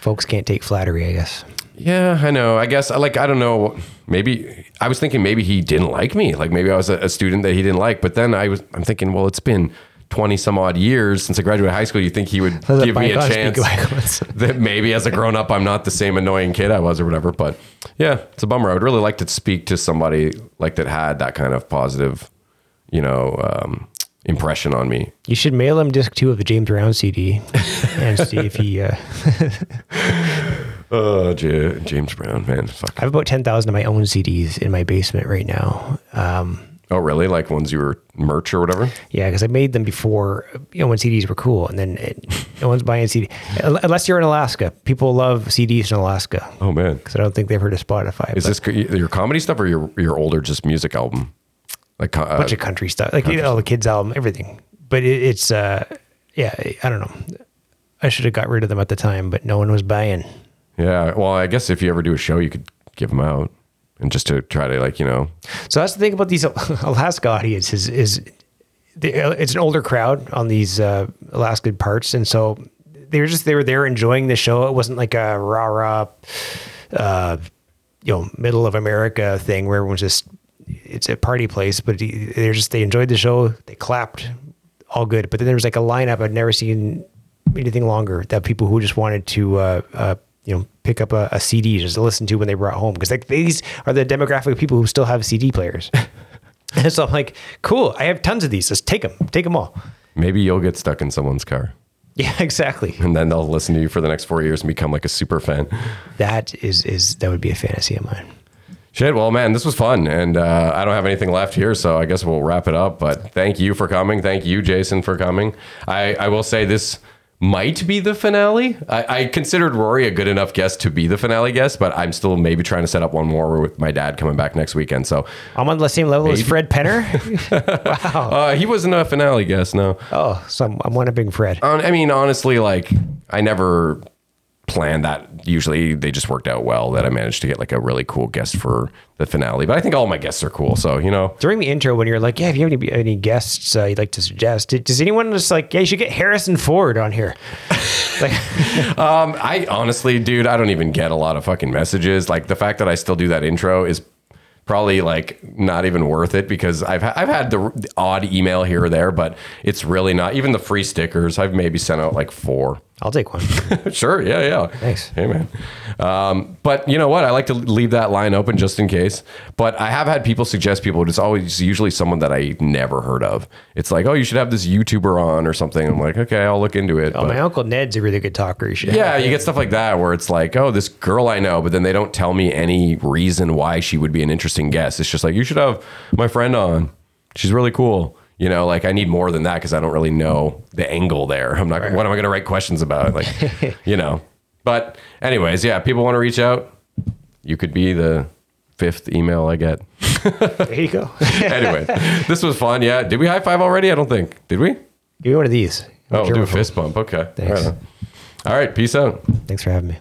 C: Folks can't take flattery, I guess.
B: Yeah, I know. I guess like I don't know. Maybe I was thinking maybe he didn't like me. Like maybe I was a, a student that he didn't like. But then I was I'm thinking, well, it's been twenty some odd years since I graduated high school. You think he would give me a chance that maybe as a grown up I'm not the same annoying kid I was or whatever. But yeah, it's a bummer. I would really like to speak to somebody like that had that kind of positive, you know, um, impression on me.
C: You should mail him disc two of the James Brown CD and see if he. Uh,
B: Oh, J- James Brown, man, fuck.
C: I have about ten thousand of my own CDs in my basement right now. Um,
B: Oh, really? Like ones you were merch or whatever?
C: yeah, because I made them before, you know, when CDs were cool, and then it, no one's buying CD unless you're in Alaska. People love CDs in Alaska
B: Oh man.
C: because I don't think they've heard of Spotify.
B: Is
C: but
B: this your comedy stuff or your your older just music album? Like co-
C: a
B: uh,
C: bunch of country stuff, like you know, all the kids' album, everything. But it, it's, uh, yeah, I don't know. I should have got rid of them at the time, but no one was buying.
B: yeah. Well, I guess if you ever do a show, you could give them out and just to try to like you know.
C: So that's the thing about these Alaska audiences is they, it's an older crowd on these uh, Alaskan parts, and so they were just they were there enjoying the show. It wasn't like a rah rah, uh, you know, middle of America thing where everyone's just it's a party place, but they're just they enjoyed the show, they clapped, all good. But then there was like a lineup I'd never seen anything longer that people who just wanted to. Uh, uh, you know, pick up a, a CD just to listen to when they brought home because like these are the demographic of people who still have CD players. and so I'm like, cool. I have tons of these. Let's take them. Take them all.
B: Maybe you'll get stuck in someone's car,
C: Yeah, exactly.
B: and then they'll listen to you for the next four years and become like a super fan.
C: That is is that would be a fantasy of mine.
B: Shit. Well, man, this was fun, and uh, I don't have anything left here, so I guess we'll wrap it up. But thank you for coming. Thank you, Jason, for coming. I, I will say this might be the finale. I, I considered Rory a good enough guest to be the finale guest, but I'm still maybe trying to set up one more with my dad coming back next weekend. So
C: I'm on the same level as Fred Penner. wow.
B: uh, he wasn't a finale guest, no.
C: Oh, so I'm, I'm one upping Fred.
B: Um, I mean, honestly, like I never planned that. Usually, they just worked out well that I managed to get like a really cool guest for the finale. But I think all my guests are cool, so you know.
C: During the intro, when you're like, "Yeah, if you have any, any guests uh, you'd like to suggest," does anyone just like, "Yeah, you should get Harrison Ford on here"? like,
B: Um, I honestly, dude, I don't even get a lot of fucking messages. Like the fact that I still do that intro is probably like not even worth it because I've ha- I've had the, the odd email here or there, but it's really not. Even the free stickers, I've maybe sent out like four.
C: I'll take one.
B: sure. Yeah. Yeah.
C: Thanks.
B: Hey, man. Um, but you know what? I like to leave that line open just in case. But I have had people suggest people, but it's always usually someone that I never heard of. It's like, oh, you should have this YouTuber on or something. I'm like, okay, I'll look into it.
C: Oh,
B: But-
C: my uncle Ned's a really good talker. You should
B: yeah, you get stuff like that where it's like, oh, this girl I know, but then they don't tell me any reason why she would be an interesting guest. It's just like, you should have my friend on. She's really cool. You know, like I need more than that because I don't really know the angle there. I'm not, what am I going to write questions about? Like, you know. But, anyways, yeah, people want to reach out. You could be the fifth email I get.
C: There you go.
B: anyway, this was fun. Yeah. Did we high five already? I don't think. Did we?
C: Give me one of these.
B: Oh, we'll do a fist bump. Okay.
C: Thanks.
B: Right on. All right. Peace out.
C: Thanks for having me.